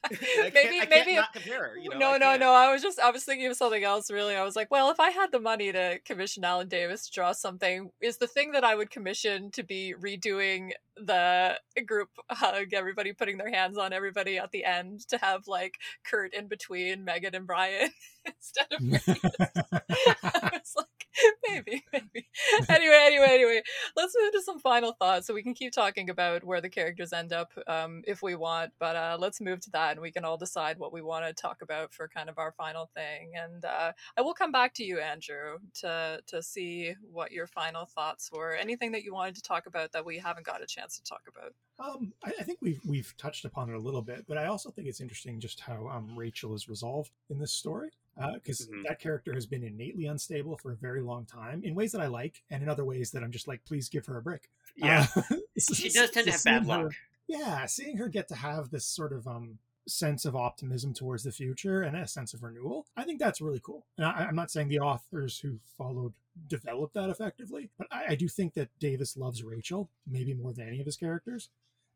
maybe maybe not compare. You know, no no no. I was just I was thinking of something else. Really, I was like, well, if I had the money to commission Alan Davis to draw something, is the thing that I would commission to be redoing the group hug, everybody putting their hands on everybody at the end to have like Kurt in between Meggan and Brian instead of me. I was like, maybe, maybe. Anyway, anyway, anyway. Let's move to some final thoughts so we can keep talking about where the characters end up um, if we want. But uh, let's move to that and we can all decide what we want to talk about for kind of our final thing. And uh, I will come back to you, Andrew, to to see what your final thoughts were. Anything that you wanted to talk about that we haven't got a chance to talk about. Um, I, I think we've we've touched upon it a little bit, but I also think it's interesting just how um, Rachel is resolved in this story because Mhm. that character has been innately unstable for a very long time in ways that I like, and in other ways that I'm just like, please give her a break. Yeah. Uh, she does tend to have bad seeing her- luck. yeah, seeing her get to have this sort of um sense of optimism towards the future and a sense of renewal, I think that's really cool. And I, I'm not saying the authors who followed developed that effectively, but I, I do think that Davis loves Rachel maybe more than any of his characters,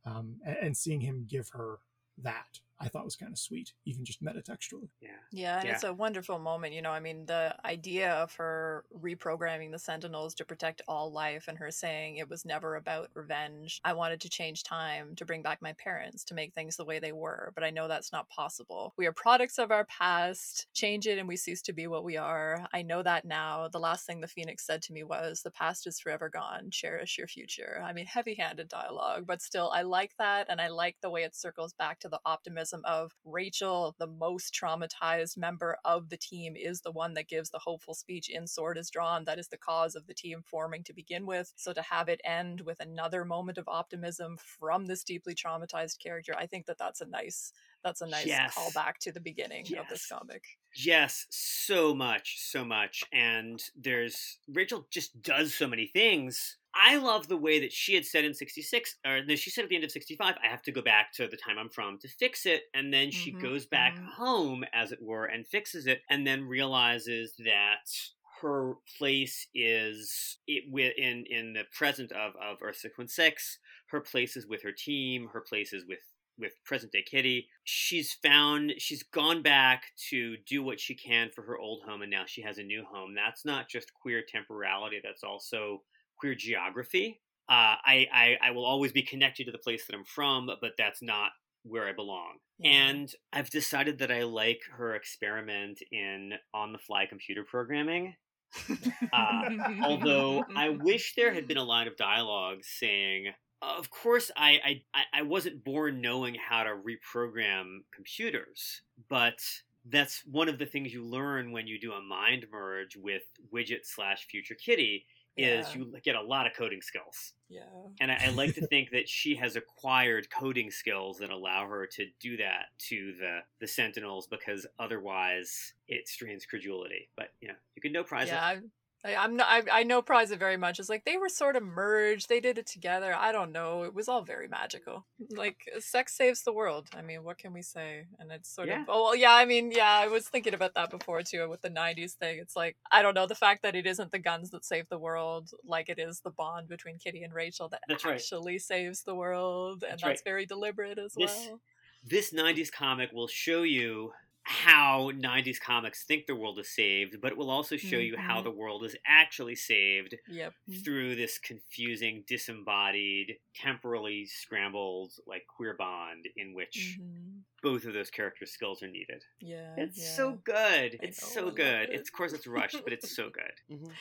um, and, and seeing him give her that I thought was kind of sweet, even just metatextually. Yeah. Yeah, and Yeah. it's a wonderful moment. You know, I mean, the idea of her reprogramming the Sentinels to protect all life and her saying it was never about revenge. I wanted to change time to bring back my parents, to make things the way they were, but I know that's not possible. We are products of our past. Change it and we cease to be what we are. I know that now. The last thing the Phoenix said to me was, The past is forever gone. Cherish your future. I mean, heavy handed dialogue, but still, I like that. And I like the way it circles back to the optimism of Rachel, the most traumatized member of the team, is the one that gives the hopeful speech in Sword is Drawn. That is the cause of the team forming to begin with. So to have it end with another moment of optimism from this deeply traumatized character, I think that that's a nice that's a nice Yes. callback to the beginning of this comic. Yes, so much, so much. And there's Rachel just does so many things. I love the way that she had said in 66, or no, she said at the end of 65, I have to go back to the time I'm from to fix it. And then she Mhm, goes back mhm. home, as it were, and fixes it, and then realizes that her place is it in in the present of of Earth Six One Six. Her place is with her team. Her place is with with present day Kitty. She's found, she's gone back to do what she can for her old home, and now she has a new home. That's not just queer temporality, that's also queer geography. Uh, I, I, I will always be connected to the place that I'm from, but that's not where I belong. Yeah. And I've decided that I like her experiment in on the fly computer programming. Uh, Although I wish there had been a line of dialogue saying, "Of course, I I I- I wasn't born knowing how to reprogram computers, but." That's one of the things you learn when you do a mind merge with widget slash future kitty is Yeah. you get a lot of coding skills. yeah. And I, I like to think that she has acquired coding skills that allow her to do that to the the Sentinels because otherwise it strains credulity. But you know, you can no prize yeah, it. I'm not. I, I know Prize it very much. It's like they were sort of merged. They did it together. I don't know. It was all very magical. Like sex saves the world. I mean, what can we say? And it's sort Yeah. of. Oh well, yeah. I mean, yeah. I was thinking about that before too with the '90s thing. It's like I don't know the fact that it isn't the guns that save the world, like it is the bond between Kitty and Rachel that That's right. actually saves the world, and That's that's, right. very deliberate as This- well. This '90s comic will show you how 90s comics think the world is saved, but it will also show you how Mhm. the world is actually saved Yep. through this confusing, disembodied, temporally scrambled, like queer bond in which Mhm. both of those characters' skills are needed. Yeah. It's yeah. so good. It's so good. it. It's of course it's rushed, but it's so good. Mhm.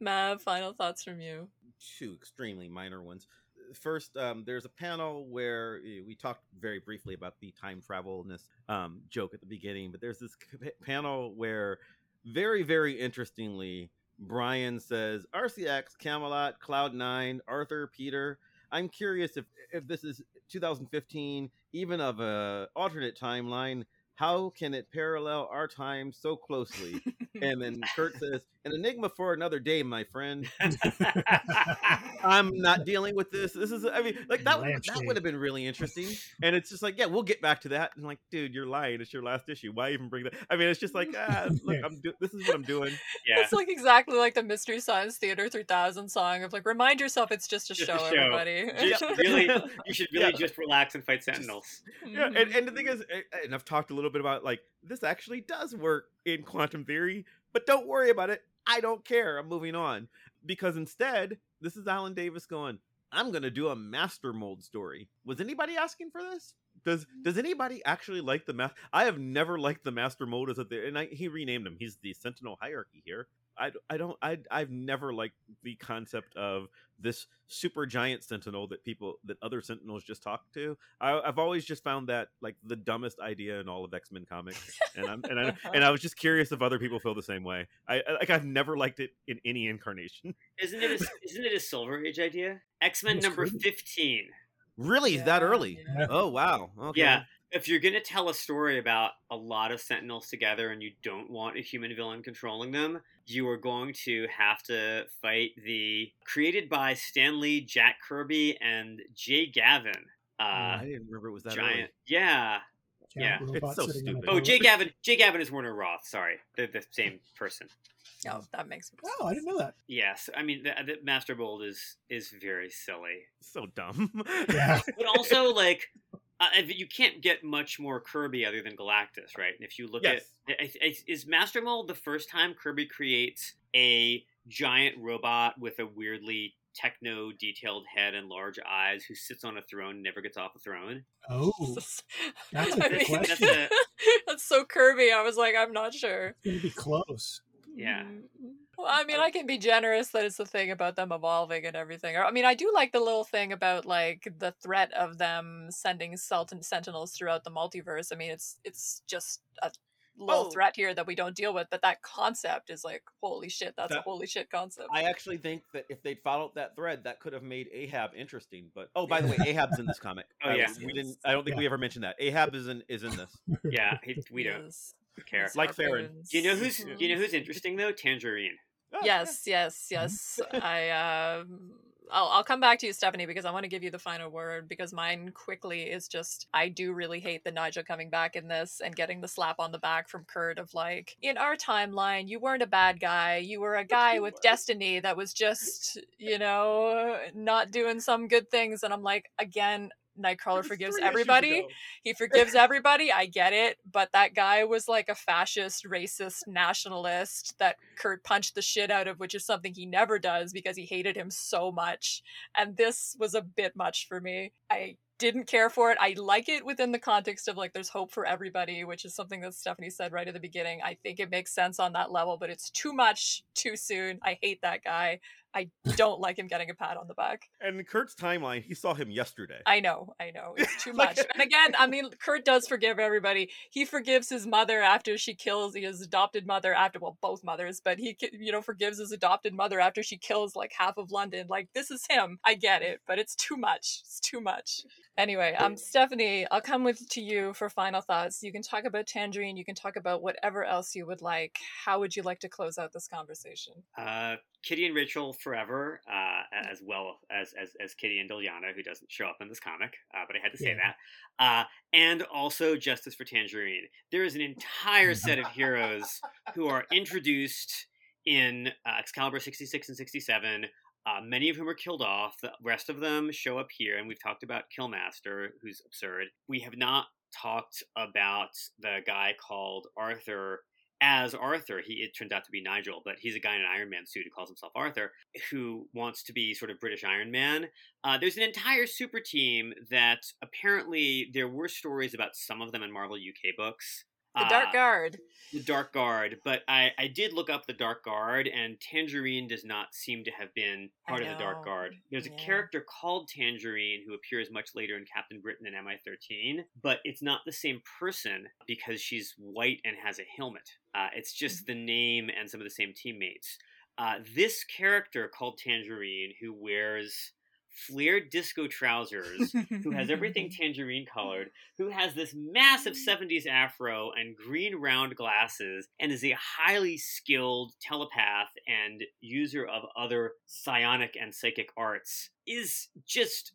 Mav, final thoughts from you. two extremely minor ones. First, um, there's a panel where eh, we talked very briefly about the time travelness um, joke at the beginning, but there's this c- panel where, very, very interestingly, Brian says, RCX, Camelot, Cloud9, Arthur, Peter. I'm curious if, if this is 2015, even of a alternate timeline, how can it parallel our time so closely? and then Kurt says, an enigma for another day, my friend. I'm not dealing with this. This is, I mean, like that. Would, that would have been really interesting. And it's just like, yeah, we'll get back to that. And like, dude, you're lying. It's your last issue. Why even bring that? I mean, it's just like, ah, look, I'm do- this is what I'm doing. yeah. It's like exactly like the Mystery Science Theater 3000 song of like, remind yourself it's just a Just a show, show. everybody. Just really, you should really Yeah. just relax and fight sentinels. Yeah, and, and the thing is, eh, and I've talked a little bit about like this actually does work in quantum theory, but don't worry about it. I don't care. I'm moving on because instead, this is Alan Davis going. I'm gonna do a master mold story. Was anybody asking for this? Does mm. does anybody actually like the math? I have never liked the master mold as a and I, he renamed him. He's the Sentinel hierarchy here. I, I don't I I've never liked the concept of this super giant sentinel that people that other sentinels just talk to. I, I've always just found that like the dumbest idea in all of X Men comics, and I'm and I, and I was just curious if other people feel the same way. I I- like I've never liked it in any incarnation. Isn't it? A, isn't it a Silver Age idea? X Men number creepy. fifteen. Really, is that early? yeah. Oh wow. Okay. Yeah. If you're gonna tell a story about a lot of Sentinels together and you don't want a human villain controlling them, you are going to have to fight the created by Stan Lee, Jack Kirby, and Jay Gavin. Uh, I didn't remember it was that giant. early. Yeah. Giant Yeah. It's so sitting on a stupid. Oh. Jay Gavin. Jay Gavin is Werner Roth. Sorry, they're the same person. Oh, that makes sense. Oh, I didn't know that. Yes, I mean the, the Master Mold is is very silly, So dumb. Yeah. but also like uh, you can't get much more Kirby other than Galactus, right? And if you look Yes. at I- I- is Master Mold the first time Kirby creates a giant robot with a weirdly techno detailed head and large eyes who sits on a throne and never gets off a throne? Oh, That's a I good mean, question. That's that's so Kirby. I was like, I'm not sure. it's gonna be close. Yeah. Mm. Well, I mean, I can be generous that it's the thing about them evolving and everything. Or, I mean, I do like the little thing about like the threat of them sending Sultan Sentinels throughout the multiverse. I mean, it's it's just a little Oh. threat here that we don't deal with, but that concept is like, holy shit, that's a holy shit concept. I actually think that if they'd followed that thread, that could have made Ahab interesting. But oh, by the way, Ahab's in this comic. Oh, Uh, yeah. we didn't. I don't think we ever mentioned that. Ahab is in is in this. Yeah, he, we don't Yes. care. Like Feron. harpoons. You know who's do you know who's interesting though? Tangerine. Oh, yes yes yes. I um I'll, I'll come back to you stephanie because i want to give you the final word because mine quickly is just i do really hate the nigel coming back in this and getting the slap on the back from kurt of like in our timeline you weren't a bad guy. You were a guy with were." destiny that was just you know not doing some good things. And i'm like again Nightcrawler forgives everybody. He forgives everybody. I get it. But that guy was like a fascist, racist, nationalist that Kurt punched the shit out of, which is something he never does because he hated him so much. And this was a bit much for me. I didn't care for it. I like it within the context of like there's hope for everybody, which is something that Stephanie said right at the beginning. I think it makes sense on that level, but it's too much too soon. I hate that guy. I don't like him getting a pat on the back. And Kurt's timeline, he saw him yesterday. I know, I know. It's too Like- much. and again, I mean, Kurt does forgive everybody. He forgives his mother after she kills his adopted mother after, well, both mothers, but he, you know, forgives his adopted mother after she kills like half of London. Like, this is him. I get it, but it's too much. It's too much. Anyway, um, Stephanie, I'll come with to you for final thoughts. You can talk about Tangerine. You can talk about whatever else you would like. How would you like to close out this conversation? Uh, Kitty and Rachel forever, uh, as well as, as as Kitty and Illyana, who doesn't show up in this comic, uh, but I had to say Yeah. that. Uh, and also Justice for Tangerine. There is an entire set of heroes who are introduced in uh, Excalibur 66 and 67. Uh, many of whom are killed off. The rest of them show up here, and we've talked about Killmaster, who's absurd. We have not talked about the guy called Arthur as Arthur. He it turns out to be Nigel, but he's a guy in an Iron Man suit who calls himself Arthur, who wants to be sort of British Iron Man. Uh, there's an entire super team that apparently there were stories about some of them in Marvel UK books. The Dark Uh, Guard. the Dark Guard, but I, I did look up the Dark Guard, and Tangerine does not seem to have been part of the Dark. Guard. There's a character called Tangerine who appears much later in Captain Britain and MI13, but it's not the same person because she's white and has a helmet. Uh, it's just the name and some of the same teammates. Uh, this character called Tangerine, who wears flared disco trousers, who has everything tangerine colored, who has this massive 70s afro and green round glasses, and is a highly skilled telepath and user of other psionic and psychic arts, is just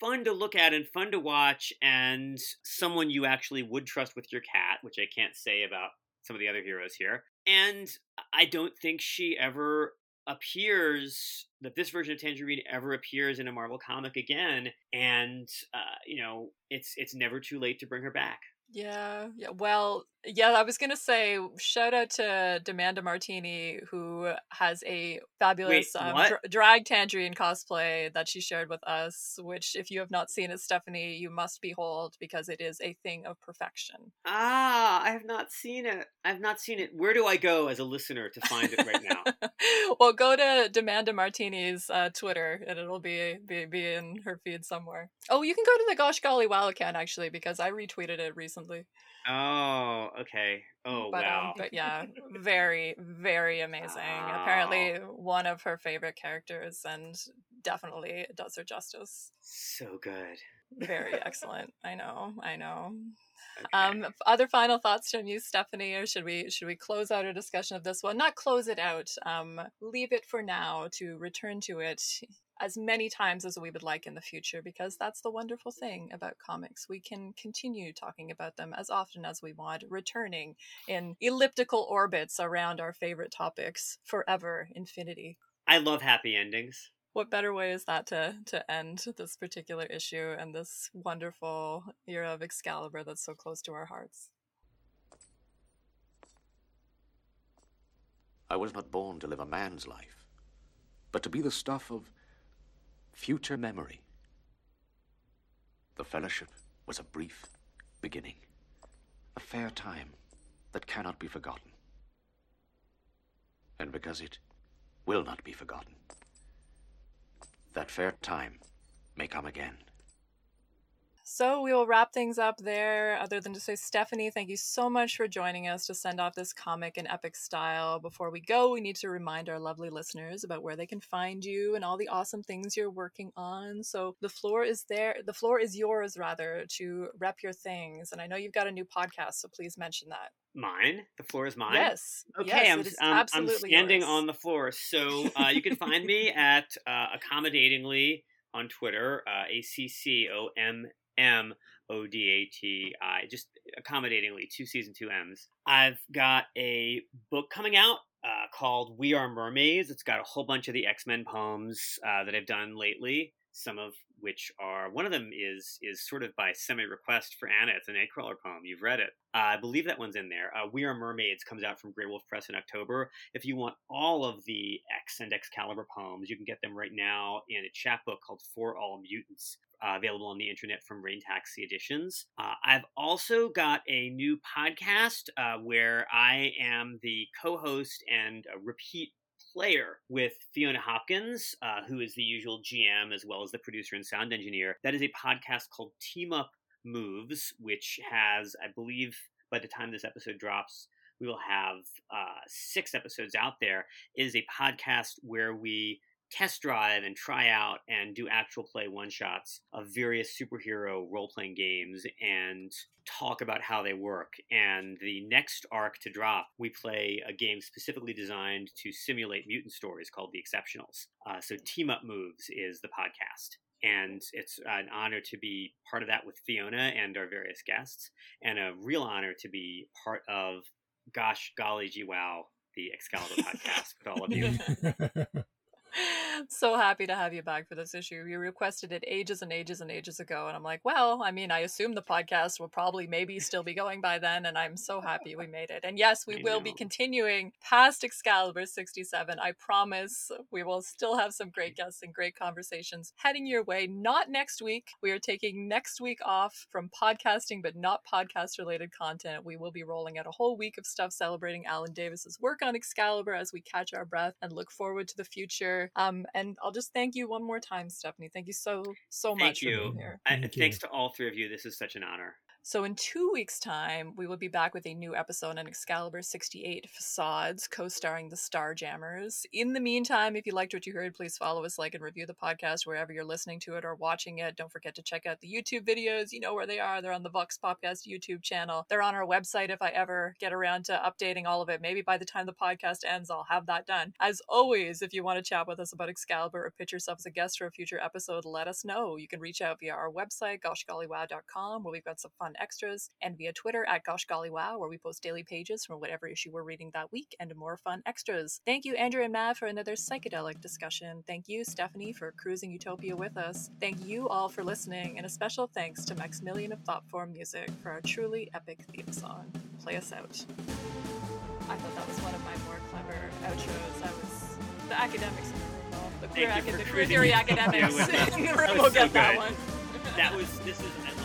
fun to look at and fun to watch, and someone you actually would trust with your cat, which I can't say about some of the other heroes here. And I don't think she ever appears that this version of Tangerine ever appears in a Marvel comic again, and uh, you know it's it's never too late to bring her back. Yeah, yeah. Well, yeah, I was gonna say shout out to Demanda Martini who has a fabulous um, dra- drag tangerine cosplay that she shared with us. Which, if you have not seen it, Stephanie, you must behold because it is a thing of perfection. Ah, I have not seen it. I've not seen it. Where do I go as a listener to find it right now? well, go to Demanda Martini's uh, Twitter and it'll be, be be in her feed somewhere. Oh, you can go to the Gosh Golly Wow account actually because I retweeted it recently. Oh, okay. Oh but wow. um, but yeah, very very amazing. Apparently, one of her favorite characters, and definitely does her justice. so good. Very excellent. I know. I know. Um, other final thoughts from you, Stephanie, or should we should we close out our discussion of this one? Not close it out. Um, leave it for now to return to it as many times as we would like in the future, because that's the wonderful thing about comics. We can continue talking about them as often as we want, returning in elliptical orbits around our favorite topics forever, infinity. I love happy endings. What better way is that to to end this particular issue and this wonderful era of Excalibur that's so close to our hearts? I was not born to live a man's life, but to be the stuff of future memory. The fellowship was a brief beginning, a fair time that cannot be forgotten. And because it will not be forgotten, that fair time may come again. So we will wrap things up there, other than to say, Stephanie, thank you so much for joining us to send off this comic in epic style. Before we go, we need to remind our lovely listeners about where they can find you and all the awesome things you're working on. So the floor is there, the floor is yours, rather, to rep your things. And I know you've got a new podcast, so please mention that. Mine. The floor is mine. Yes. Okay, yes, I'm, it is I'm, standing yours. on the floor. So uh, you can find me at uh, accommodatingly on Twitter, uh, A C C O M M O D A T I, just accommodatingly, two and two M's. I've got a book coming out uh, called We Are Mermaids. It's got a whole bunch of the X Men poems uh, that I've done lately. Some of which are one of them is is sort of by semi request for Anna. It's an Nightcrawler poem. You've read it. Uh, I believe that one's in there. Uh, we Are Mermaids comes out from Graywolf Press in October. If you want all of the X and Excalibur poems, you can get them right now in a chapbook called For All Mutants. Uh, available on the internet from Rain Taxi Editions. Uh, I've also got a new podcast uh, where I am the co host and repeat player with Fiona Hopkins, uh, who is the usual GM as well as the producer and sound engineer. That is a podcast called Team Up Moves, which has, I believe, by the time this episode drops, we will have uh, six episodes out there. It is a podcast where we test drive and try out and do actual play one shots of various superhero role playing games and talk about how they work. And the next arc to drop, we play a game specifically designed to simulate mutant stories called The Exceptionals. Uh, so, Team Up Moves is the podcast. And it's an honor to be part of that with Fiona and our various guests, and a real honor to be part of Gosh Golly Gee Wow, the Excalibur podcast with all of you. so happy to have you back for this issue. You requested it ages and ages and ages ago, and I'm like, well, I mean, I assume the podcast will probably maybe still be going by then, and I'm so happy we made it. And yes, we I will be continuing past Excalibur 67. I promise we will still have some great guests and great conversations heading your way. Not next week. We are taking next week off from podcasting, but not podcast related content. We will be rolling out a whole week of stuff celebrating Alan Davis's work on Excalibur as we catch our breath and look forward to the future. Um, and I'll just thank you one more time, Stephanie. Thank you so so much Thank for being you. here. I, Thank thanks you. to all three of you. This is such an honor. So, in two weeks' time, we will be back with a new episode on Excalibur 68 Facades, co starring the Starjammers. In the meantime, if you liked what you heard, please follow us, like, and review the podcast wherever you're listening to it or watching it. Don't forget to check out the YouTube videos. You know where they are. They're on the Vox Podcast YouTube channel. They're on our website if I ever get around to updating all of it. Maybe by the time the podcast ends, I'll have that done. As always, if you want to chat with us about Excalibur or pitch yourself as a guest for a future episode, let us know. You can reach out via our website, goshgollywow.com, where we've got some fun extras, and via Twitter at goshgollywow, where we post daily pages from whatever issue we're reading that week and more fun extras. Thank you, Andrew and Matt, for another psychedelic discussion. Thank you, Stephanie, for cruising Utopia with us. Thank you all for listening, and a special thanks to Maximilian of Thoughtform Music for our truly epic theme song. Play us out. I thought that was one of my more clever outros. I was the academics in the room, the queer, acad- the queer theory academics in the room will so get that one. That was this is